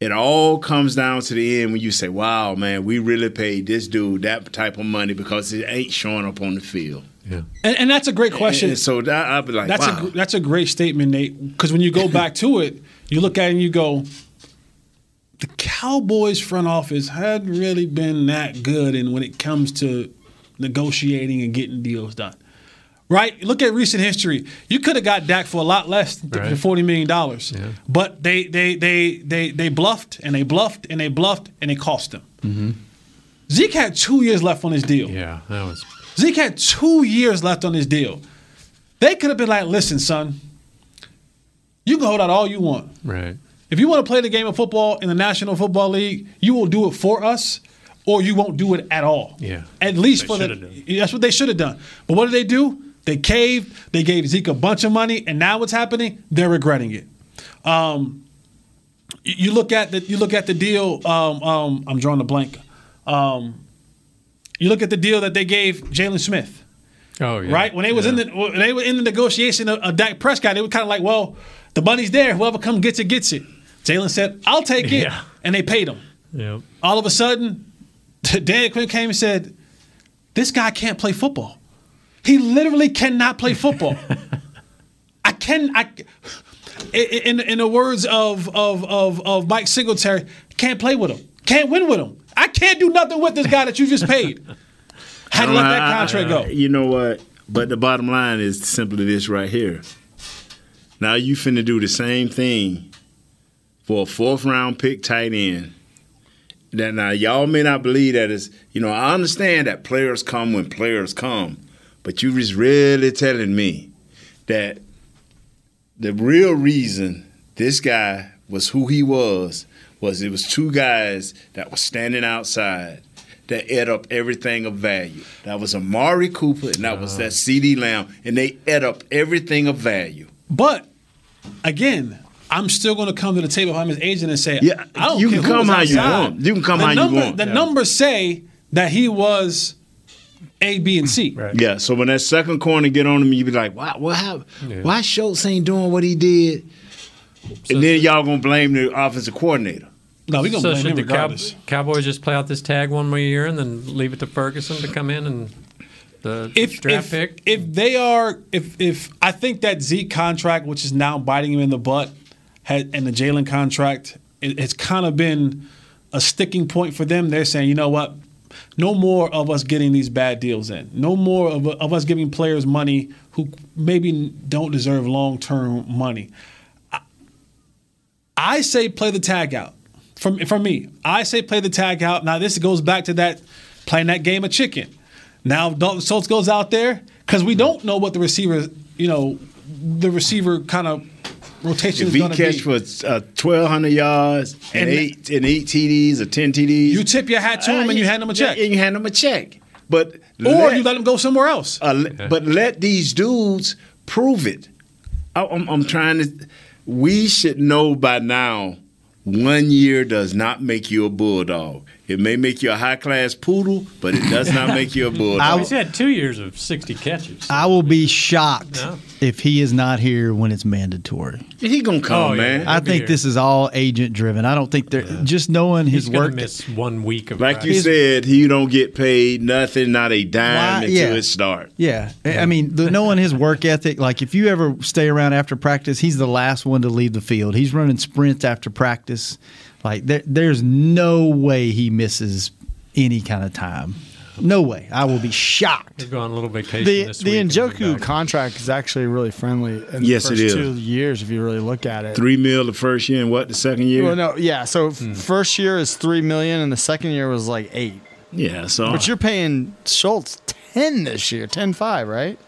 it all comes down to the end when you say, "Wow, man, we really paid this dude that type of money because it ain't showing up on the field." Yeah, and, and that's a great question. And so that, I'll be like, that's "Wow." a that's a great statement, Nate. Because when you go back to it, you look at it and you go, the Cowboys front office hadn't really been that good, and when it comes to negotiating and getting deals done. Right? Look at recent history. You could have got Dak for a lot less than Right. forty million dollars, but they they they they they bluffed and they bluffed and they bluffed and it cost them. Mm-hmm. Zeke had two years left on his deal. Yeah, that was. Zeke had two years left on his deal. They could have been like, listen, son, you can hold out all you want. Right. If you want to play the game of football in the National Football League, you will do it for us, or you won't do it at all. Yeah. At least They for the done. that's what they should have done. But what did they do? They caved. They gave Zeke a bunch of money, and now what's happening? They're regretting it. Um, you look at the you look at the deal. Um, um, I'm drawing a blank. Um, you look at the deal that they gave Jaylon Smith. Oh yeah. Right when they was in the they were in the negotiation of, of Dak Prescott, they were kind of like, well, the money's there. Whoever come gets it gets it. Jaylon said, "I'll take it," Yeah. and they paid him. Yeah. All of a sudden, Dan Quinn came and said, "This guy can't play football. He literally cannot play football. I can I." In, in the words of, of of of Mike Singletary, can't play with him, can't win with him. I can't do nothing with this guy that you just paid. Had to let that contract go. You know what? But the bottom line is simply this right here. Now you finna do the same thing for a fourth round pick tight end. That now y'all may not believe that is you know, I understand that players come when players come, but you was really telling me that the real reason this guy was who he was was it was two guys that were standing outside that ate up everything of value. That was Amari Cooper and that was that CeeDee Lamb, and they ate up everything of value. But again, I'm still going to come to the table if I'm his agent and say, Yeah, I don't you care can come how you want. You can come the how you number, want. The Yeah. numbers say that he was A, B, and C. Yeah, so when that second corner get on him, you be like, why, what happened? Why Schultz ain't doing what he did? and then y'all gonna blame the offensive coordinator. No, we gonna so blame should him the Cow- regardless. Cowboys just play out this tag one more year and then leave it to Ferguson to come in and the if draft if, pick? if they are if if I think that Zeke contract, which is now biting him in the butt, had, and the Jaylon contract, it, it's kind of been a sticking point for them. They're saying, you know what, no more of us getting these bad deals in. No more of, of us giving players money who maybe don't deserve long term money. I, I say play the tag out. From for me, I say play the tag out. Now this goes back to that playing that game of chicken. Now Dalton Schultz goes out there because we don't know what the receiver, you know, the receiver kind of rotation If is he catch be. for uh, twelve hundred yards and, And- eight and eight TDs or ten TDs, You tip your hat to him and you hand him a check. and you hand him a check. But Or you let him go somewhere else. Uh, le- But let these dudes prove it. I, I'm, I'm trying to. We should know by now. One year does not make you a bulldog. It may make you a high class poodle, but it does not make you a bulldog. He's had two years of 60 catches. I will be shocked No. if he is not here when it's mandatory. He gonna come, Oh, yeah. man. I He'll be think here. this is all agent driven. I don't think they're just knowing his He's going work. to miss one week of Like you practice. said, he don't get paid nothing, not a dime Why- until yeah. it starts. Yeah, I I mean, the, knowing his work ethic, like if you ever stay around after practice, he's the last one to leave the field. He's running sprints after practice. Like there, there's no way he misses any kind of time. No way. I will be shocked. He'll go on a little vacation The this the week. Njoku contract is actually really friendly in Yes, the first is. two years if you really look at it. Three mil the first year and what the second year? Well, no, yeah. So Hmm. first year is three million, and the second year was like eight. Yeah, so But you're paying Schultz ten this year, 10-5, right?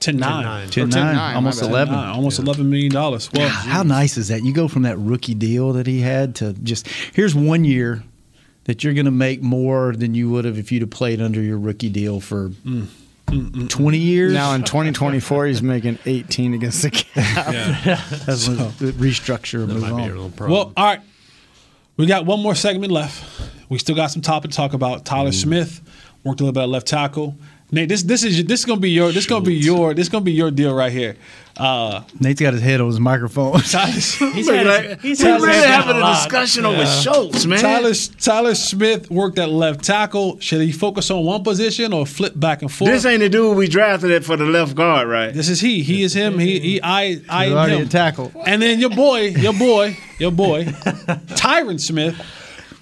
10 9. 9. Or 10 9, almost 11. almost $11 million. Well, God, how nice is that? You go from that rookie deal that he had to just here's one year that you're going to make more than you would have if you'd have played under your rookie deal for Mm. 20 years. Now in 2024, he's making 18 against the cap. That's when the restructure and That move might be a on. little problem. Well, all right. We got one more segment left. We still got some topic to talk about. Tyler Smith worked a little bit at left tackle. Nate, this this is this is gonna be your this gonna be your this gonna be your deal right here. Uh, Nate's got his head on his microphone. Tyler, He's had his- he's had his Tyler- head having a lot. discussion over Schultz, man. Tyler Tyler Smith worked at left tackle. Should he focus on one position or flip back and forth? This ain't the dude we drafted it for the left guard, right? This is he. He is him. He he I I He's already him. tackle. And then your boy, your boy, your boy, Tyron Smith,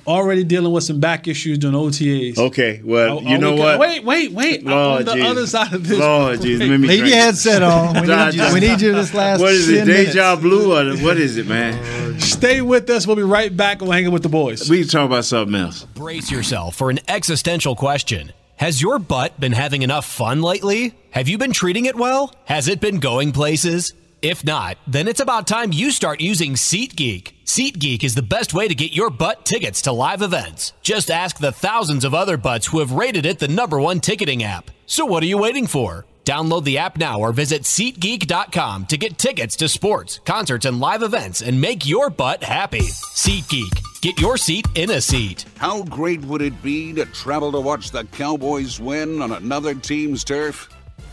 already dealing with some back issues during OTAs. Okay, well, Are- you are know we- what? Wait, wait, wait. I'm Lord on the Jesus. other side of this. Lord Jesus, let me Leave drink. your headset on. We need you, we need you this last What is it, 10 minutes. Deja Blue or what is it, man? Stay with us. We'll be right back. We're hanging with the boys. We can talk about something else. Brace yourself for an existential question. Has your butt been having enough fun lately? Have you been treating it well? Has it been going places? If not, then it's about time you start using SeatGeek. SeatGeek is the best way to get your butt tickets to live events. Just ask the thousands of other butts who have rated it the number one ticketing app. So what are you waiting for? Download the app now or visit SeatGeek.com to get tickets to sports, concerts, and live events and make your butt happy. SeatGeek. Get your seat in a seat. How great would it be to travel to watch the Cowboys win on another team's turf?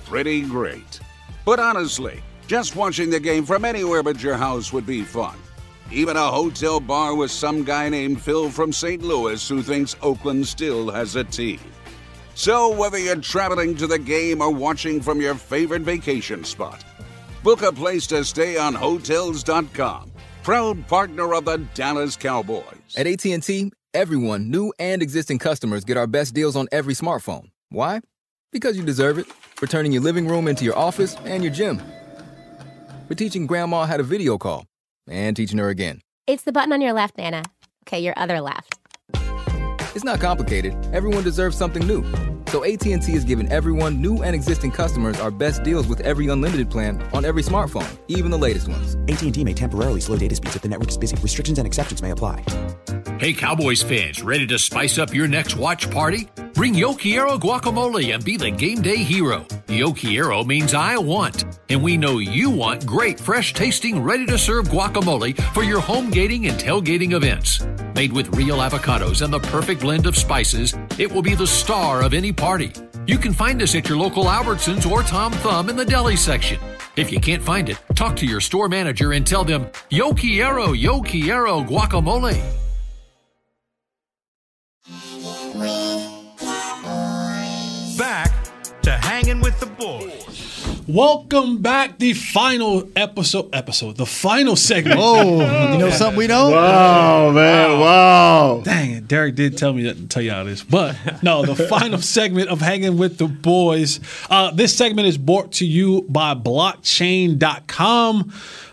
Pretty great. But honestly, just watching the game from anywhere but your house would be fun. Even a hotel bar with some guy named Phil from St. Louis who thinks Oakland still has a team. So, whether you're traveling to the game or watching from your favorite vacation spot, book a place to stay on Hotels.com, proud partner of the Dallas Cowboys. At AT&T, everyone, new and existing customers, get our best deals on every smartphone. Why? Because you deserve it. For turning your living room into your office and your gym. For teaching grandma how to video call and teaching her again. It's the button on your left, Nana. Okay, your other left. It's not complicated. Everyone deserves something new. So AT&T is giving everyone, new and existing customers, our best deals with every unlimited plan on every smartphone, even the latest ones. AT&T may temporarily slow data speeds if the network is busy. Restrictions and exceptions may apply. Hey, Cowboys fans, ready to spice up your next watch party? Bring Yo Quiero guacamole and be the game day hero. Yo Quiero means I want, and we know you want great, fresh tasting, ready to serve guacamole for your home gating and tailgating events. Made with real avocados and the perfect blend of spices, it will be the star of any party. You can find us at your local Albertsons or Tom Thumb in the deli section. If you can't find it, talk to your store manager and tell them, Yo Quiero, Yo Quiero guacamole. Back to hanging with the boys. Welcome back. The final episode. Episode. The final segment. Whoa, you know something we know? Wow, man, wow. Dang it, Derek did tell me that to tell y'all this, but no, the final segment of hanging with the boys. Uh, this segment is brought to you by blockchain.com.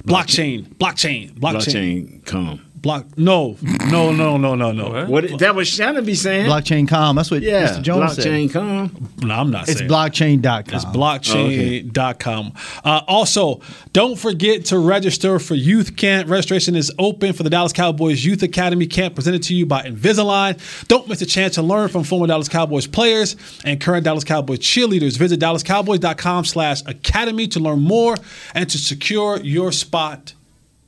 Blockchain, blockchain, blockchain, Blockchain, come. Block. No, no, no, no, no, no. What that was Shannon be saying? Blockchain com. That's what yeah, Mr. Jones blockchain, said. come. No, I'm not It's saying. blockchain.com. It's blockchain.com. Uh, also, don't forget to register for Youth Camp. Registration is open for the Dallas Cowboys Youth Academy Camp presented to you by Invisalign. Don't miss a chance to learn from former Dallas Cowboys players and current Dallas Cowboys cheerleaders. Visit dallascowboys.com slash academy to learn more and to secure your spot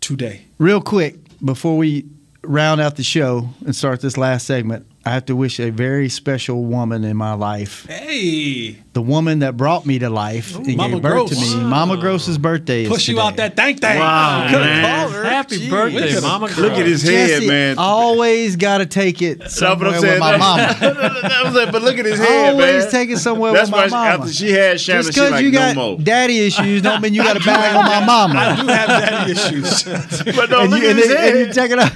today. Real quick, before we round out the show and start this last segment, I have to wish a very special woman in my life. Hey, The woman that brought me to life and Mama gave birth to Gross. me. Mama Gross's birthday is push you out that thank thing. Wow, man. called her. Happy Gee, birthday, we could've- Look at his head, Jesse, man. always got to take it somewhere with saying. my mama. That but look at his head, Always man. take it somewhere That's with my why she- mama. after she had Shannon, Just because like you got more. daddy issues don't mean you got a bag on my mama. I do have daddy issues. But no, look you, at and, his then- and you head. check it out.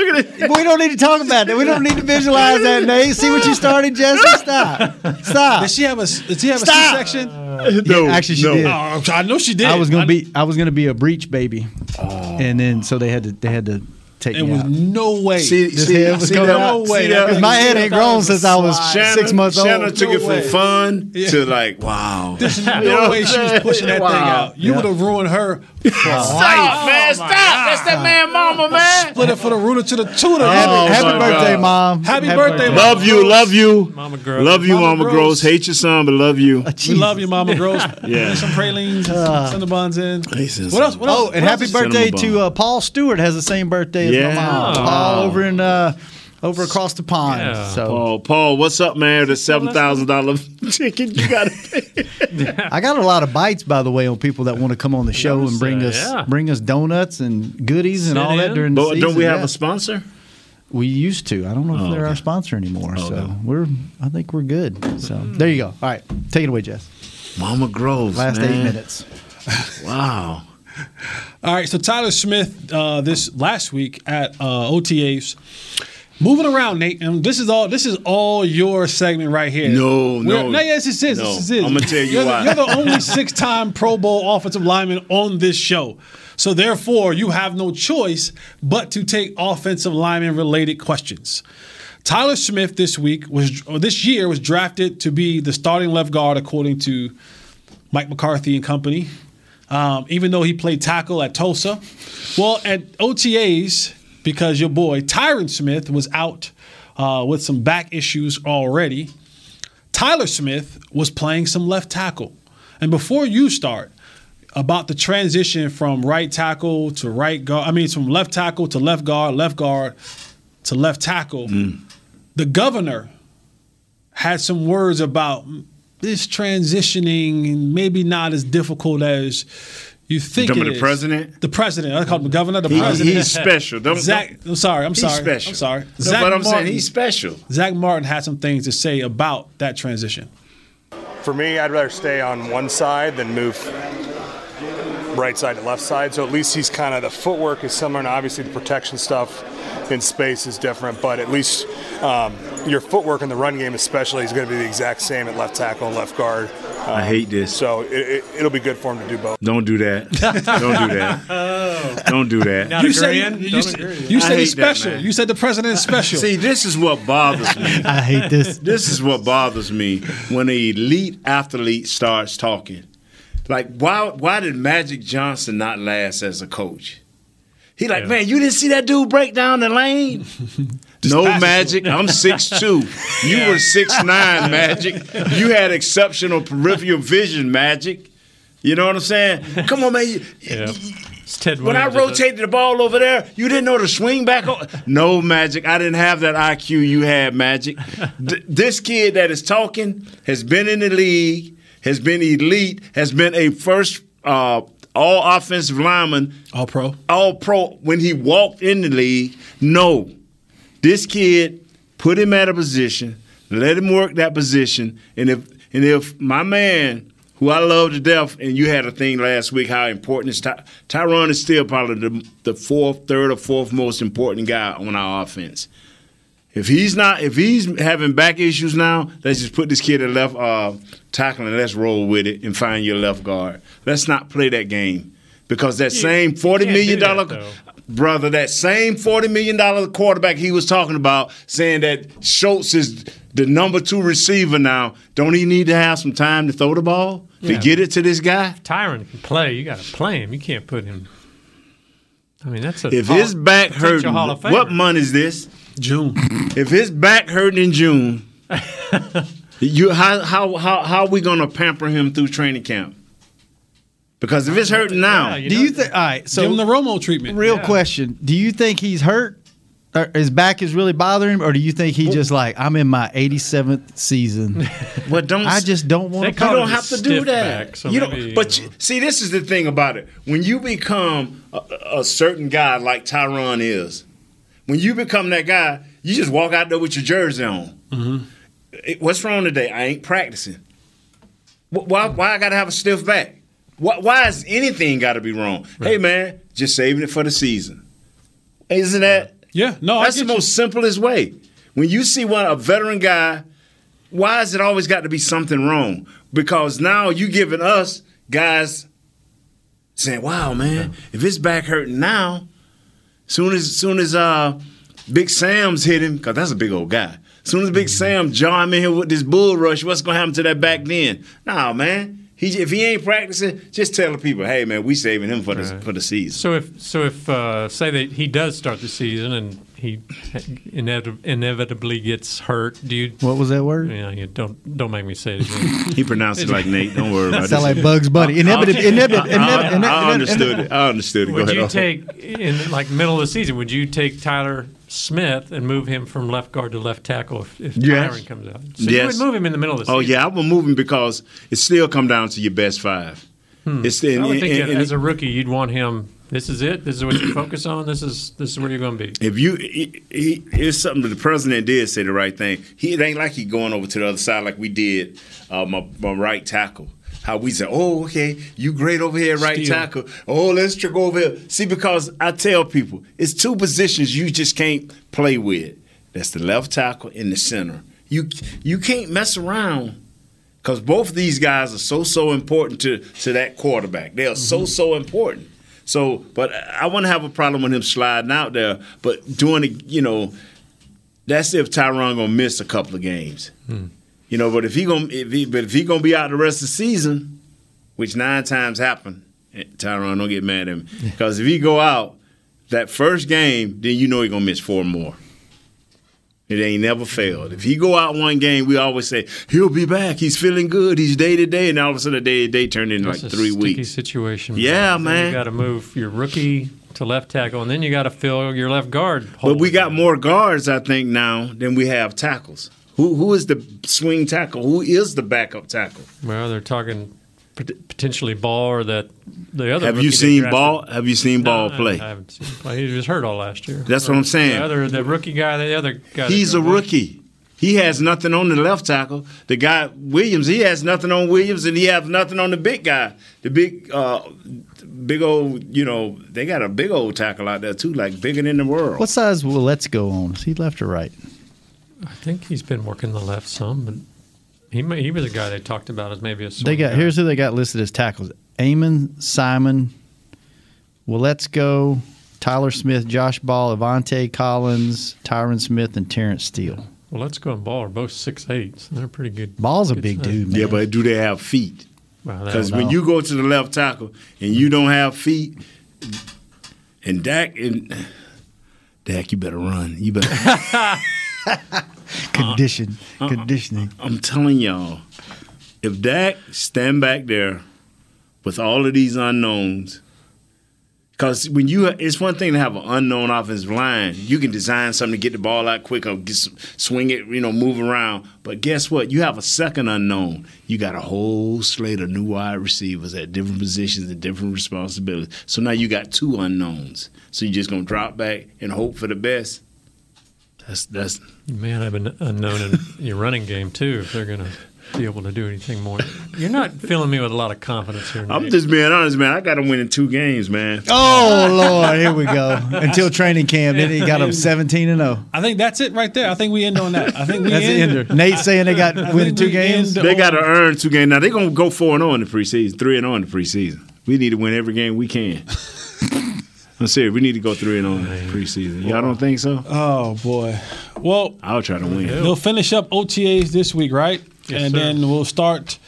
Look at it. We don't need to talk about that. We don't need to visualize that, Nate. See what you started, Jesse? Stop. Stop. Does she have a? Did she have a Stop. C-section? Uh, no, Yeah, actually, she no. did. Oh, I know she did. I was gonna I- be I was gonna be a breech baby, oh. and then so they had to they had to take It me was out. no way. See, This see, head was see coming that? out. See way. that? My head ain't grown since I was Shannon, six months old. Shannon took No it way. from fun Yeah. to like, wow. There's You no know way she was pushing that Wow. thing out. You Yeah. would have ruined her. Stop, man, stop. That's that man mama, man. Split it for the rooter to the tutor. Happy, Oh, happy my birthday, God. mom. Happy birthday, Mom. Love you, love you. Mama Gross. Love you, Mama Mama Gross. Gross. Hate your son, but love you. We love you, Mama Gross. Yeah. Send some pralines, send the buns in. He What else? What else? Oh, and what happy else is- birthday Cinnamon to bun. uh, Paul Stewart. Has the same birthday as Yeah. my mom. Oh. Paul over in uh, over across the pond. Yeah. So Paul, Paul, what's up, man? The seven thousand dollar chicken you got to pay. I got a lot of bites, by the way, on people that want to come on the show and bring uh, us yeah. bring us donuts and goodies and Sit all that in. during the But season. don't we have yeah. a sponsor? We used to. I don't know if Oh, they're our sponsor anymore. So Okay. we're. I think we're good. So there you go. All right, take it away, Jess. Mama Groves. Last man. eight minutes. Wow. All right, so Tyler Smith uh, this last week at uh, OTAs. Moving around, Nate, and this is all this is all your segment right here. No, We're- no. no, yes, this is. No. This is. I'ma tell you you're why. The, you're the only six-time Pro Bowl offensive lineman on this show, so therefore you have no choice but to take offensive lineman related questions. Tyler Smith this week was or this year was drafted to be the starting left guard according to Mike McCarthy and company. Um, even though he played tackle at Tulsa, well at OTAs because your boy Tyron Smith was out uh, with some back issues already. Tyler Smith was playing some left tackle, and before you start about the transition from right tackle to right guard, I mean from left tackle to left guard, left guard to left tackle, the governor had some words about this transitioning maybe not as difficult as you think talking it the is. president? The president. I call him the governor. The He- president. he's special. Don't- Zack. I'm sorry. I'm He's sorry. special. I'm sorry. No, Zack but I'm saying he's special. Zack Martin had some things to say about that transition. For me, I'd rather stay on one side than move right side to left side. So at least he's kind of the footwork is similar, and obviously the protection stuff in space is different. But at least um, your footwork in the run game, especially, is going to be the exact same at left tackle and left guard. Um, I hate this. So it, it, it'll be good for him to do both. Don't do that. Don't do that. Don't do that. you said you, you, said- you I said he's hate that, special. you said the president is special. See, this is what bothers me. I hate this. This is what bothers me when an elite athlete starts talking. Like, why why did Magic Johnson not last as a coach? He like, man, you didn't see that dude break down the lane? No it to Magic. I'm 6'2". You were 6'9", Magic. You had exceptional peripheral vision, Magic. You know what I'm saying? Come on, man. You- Yeah. It's Ted when I Williams, isn't it? rotated the ball over there, you didn't know to swing back. o- no, Magic. I didn't have that IQ you had, Magic. Th- this kid that is talking has been in the league, has been elite, has been a first uh, all offensive lineman, all pro, all pro. When he walked in the league, no, this kid put him at a position, let him work that position, and if and if my man who I love to death, and you had a thing last week how important is Ty- Tyron is still probably the, the fourth, third, or fourth most important guy on our offense. If he's not, if he's having back issues now, let's just put this kid at left uh, tackle and let's roll with it and find your left guard. Let's not play that game because that You- same forty million dollar. Brother, that same forty million dollar quarterback he was talking about, saying that Schultz is the number two receiver now. Don't he need to have some time to throw the ball to get it to this guy? Tyron can play. You got to play him. You can't put him. I mean, that's a If Hall- his back potential hurting, Hall of Famer. what month is this? June. If his back hurting in June, you how how how how are we gonna pamper him through training camp? Because if it's hurting now, do you think? All right, so Give him the Romo treatment. Real Yeah. question: Do you think he's hurt? Or his back is really bothering him, or do you think he just like I'm in my 87th season? But don't I just don't want to. You don't have to do that. you don't, but you, uh, see, this is the thing about it. When you become a, a certain guy like Tyron is, when you become that guy, you just walk out there with your jersey on. Mm-hmm. It- What's wrong today? I ain't practicing. Why? Why I got to have a stiff back? Why, why is anything got to be wrong? Hey man, just saving it for the season. Isn't that? Yeah. No, I that's the you. most simplest way. When you see one a veteran guy, why has it always got to be something wrong? Because now you giving us guys saying, "Wow, man, if his back hurting now, soon as soon as uh Big Sam's hit him, because that's a big old guy. Soon as Big Sam jar him in here with this bull rush, what's gonna happen to that back then? Nah, man. He, if he ain't practicing, just tell the people, hey man, we saving him for the for the season. So if so if uh, say that he does start the season and he inevitably gets hurt. Do you? What was that word? Yeah, you don't don't make me say it again. He pronounced it like Nate. Don't worry about it. Sound like Bugs Bunny. Inhibited. Inhibited. I, I, I understood it. I understood it. Go Would ahead. you take in like middle of the season? Would you take Tyler Smith and move him from left guard to left tackle if, if Yes. Tyron comes out? So you Yes. would move him in the middle of the season. Oh season. yeah, I will move him because it still come down to your best five. Hmm. It's I would think and- and- as a rookie, you'd want him. This is it. This is what you focus on. This is this is where you're going to be. If you, he, he, here's something that the president did say the right thing. He it ain't like he going over to the other side like we did. Uh, my, my right tackle. How we say, oh, okay, you great over here, right Steal. tackle. Oh, let's tr- go over here. See, because I tell people, it's two positions you just can't play with. That's the left tackle and the center. You you can't mess around because both of these guys are so so important to to that quarterback. They are so mm-hmm. so important. So, but I wouldn't have a problem with him sliding out there. But doing it, you know, that's if Tyron gonna miss a couple of games. Hmm. You know, but if he gonna if he but if he gonna be out the rest of the season, which nine times happen, eh, Tyron don't get mad at him because if he go out that first game, then you know he gonna miss four more. It ain't never failed. If he go out one game, we always say he'll be back. He's feeling good. He's day to day, and all of a sudden, day to day turned into That's like three weeks. situation. Yeah, man. You got to move your rookie to left tackle, and then you got to fill your left guard. But we got more guards, I think, now than we have tackles. Who who is the swing tackle? Who is the backup tackle? Well, they're talking potentially Ball or that the other. Have you seen drafted. Ball? Have you seen Ball I- play? I haven't seen him play. He was hurt all last year. That's what I'm saying. The other, the rookie guy, the other guy. He's a goes down. rookie. He has nothing on the left tackle. The guy Williams, he has nothing on Williams, and he has nothing on the big guy. The big, uh, big old, you know, they got a big old tackle out there too, like bigger than the world. What size Waletzko on? Is he left or right? I think he's been working the left some, but he may, he was a guy they talked about as maybe a. They got guy. here's who they got listed as tackles: Amon, Simon, Waletzko, Tyler Smith, Josh Ball, Aviante Collins, Tyron Smith, and Terence Steele. Waletzko and Ball are both six eights. they're pretty good. Ball's a good big size. dude, man. Yeah, but do they have feet? Because don't when you go to the left tackle and you don't have feet, and Dak and Dak, you better run. You better Uh, Condition, Uh-uh. conditioning. I'm telling y'all, if Dak stand back there with all of these unknowns, because when you it's one thing to have an unknown offensive line, you can design something to get the ball out quick or get, some- swing it, you know, move around. But guess what? You have a second unknown. You got a whole slate of new wide receivers at different positions and different responsibilities. So now you got two unknowns. So you're just gonna drop back and hope for the best. That's that's You may have an unknown in your running game too if they're going to be able to do anything more. You're not filling me with a lot of confidence here. I'm just being honest, man. I got to win in two games, man. Oh Lord, here we go. Until training camp, then he got him seventeen and zero. I think that's it right there. I think we end on that. I think we That's the ender. Nate saying they got I winning two games. They got to earn two games. Now they're gonna go four and zero in the preseason, three and zero in the preseason. We need to win every game we can. I'm serious. We need to go three and on preseason. Y'all don't think so? Oh boy. Well, I'll try to win. they'll finish up OTAs this week, right? Yes, and sir. then we'll start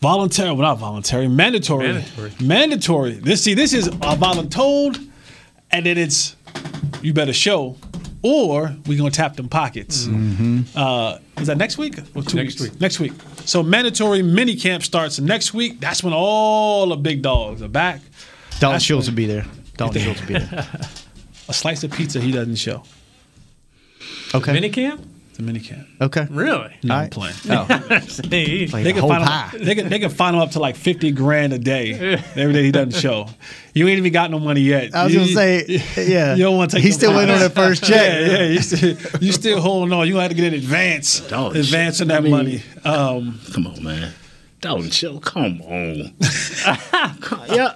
voluntary. Well, not voluntary. Mandatory. Mandatory. Mandatory. This see, this is a voluntold, and then it's you better show, or we gonna tap them pockets. Uh, is that next week or two Next weeks? week. Next week. So mandatory mini camp starts next week. That's when all the big dogs are back. Dalton That's Schultz when- will be there. Dalton Schultz will be there. A slice of pizza he doesn't show. Okay. Minicamp? It's a mini camp. Okay. Really? No, All I'm right. playing. See, Like They the can, whole find pie. him, they, can, they can find him up to like 50 grand a day every day he doesn't show. You ain't even got no money yet. I was You- gonna say, yeah. You don't want to take He's them still waiting on that first check. Yeah, yeah. You still, you still holding on. You gonna have to get an advance. Dog, advance on that I mean- money. Um, Come on, man. Dalton Show, come on. yeah.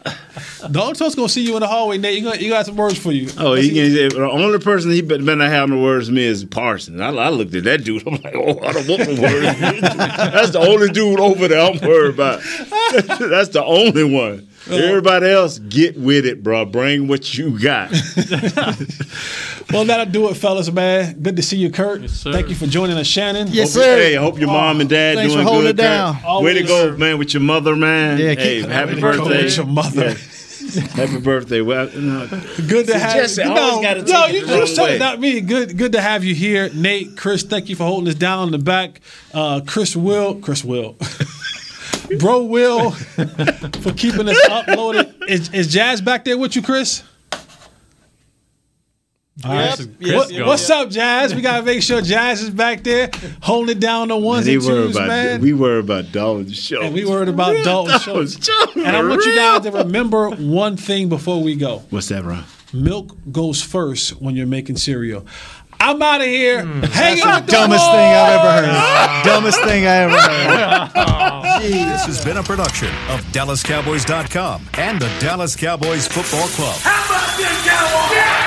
Dog Toast gonna see you in the hallway, Nate. You got, you got some words for you. Oh, he can, the only person he better not have no words to me is Parsons. I, I looked at that dude. I'm like, oh, I don't want no words. That's the only dude over there I'm worried about. That's the only one. Uh-huh. Everybody else, get with it, bro. Bring what you got. Well, that'll do it, fellas, man. Good to see you, Kurt. sir. Thank you for joining us, Shannon. Yes, Hope- sir. Hey, I hope your mom and dad Thanks doing for holding good. it down. Kurt. Way to Always. go, man, with your mother, man. Yeah, hey, keep- happy Way to go birthday. with your mother. Yeah. Happy birthday. Well, no. Good to See, have Jesse, I no, always gotta take no, it you the wrong just told way. not me. Good, good to have you here, Nate, Chris. Thank you for holding us down in the back. Uh, Chris Will, Chris Will, Bro Will, for keeping us uploaded. Is, is Jazz back there with you, Chris? All right. Chris What- what's up, Jazz? We gotta make sure Jazz is back there, holding it down the ones they and twos, about man. we worry about Dalton Schultz. and we worried about Dalton Schultz. Dalton, And I want you guys to remember one thing before we go. What's that, Ron? Milk goes first when you're making cereal. I'm hmm. out of here. Hanging with the Dumbest thing I've ever heard. Dumbest thing I ever heard. This has been a production of DallasCowboys.com and the Dallas Cowboys Football Club. How about them Cowboys?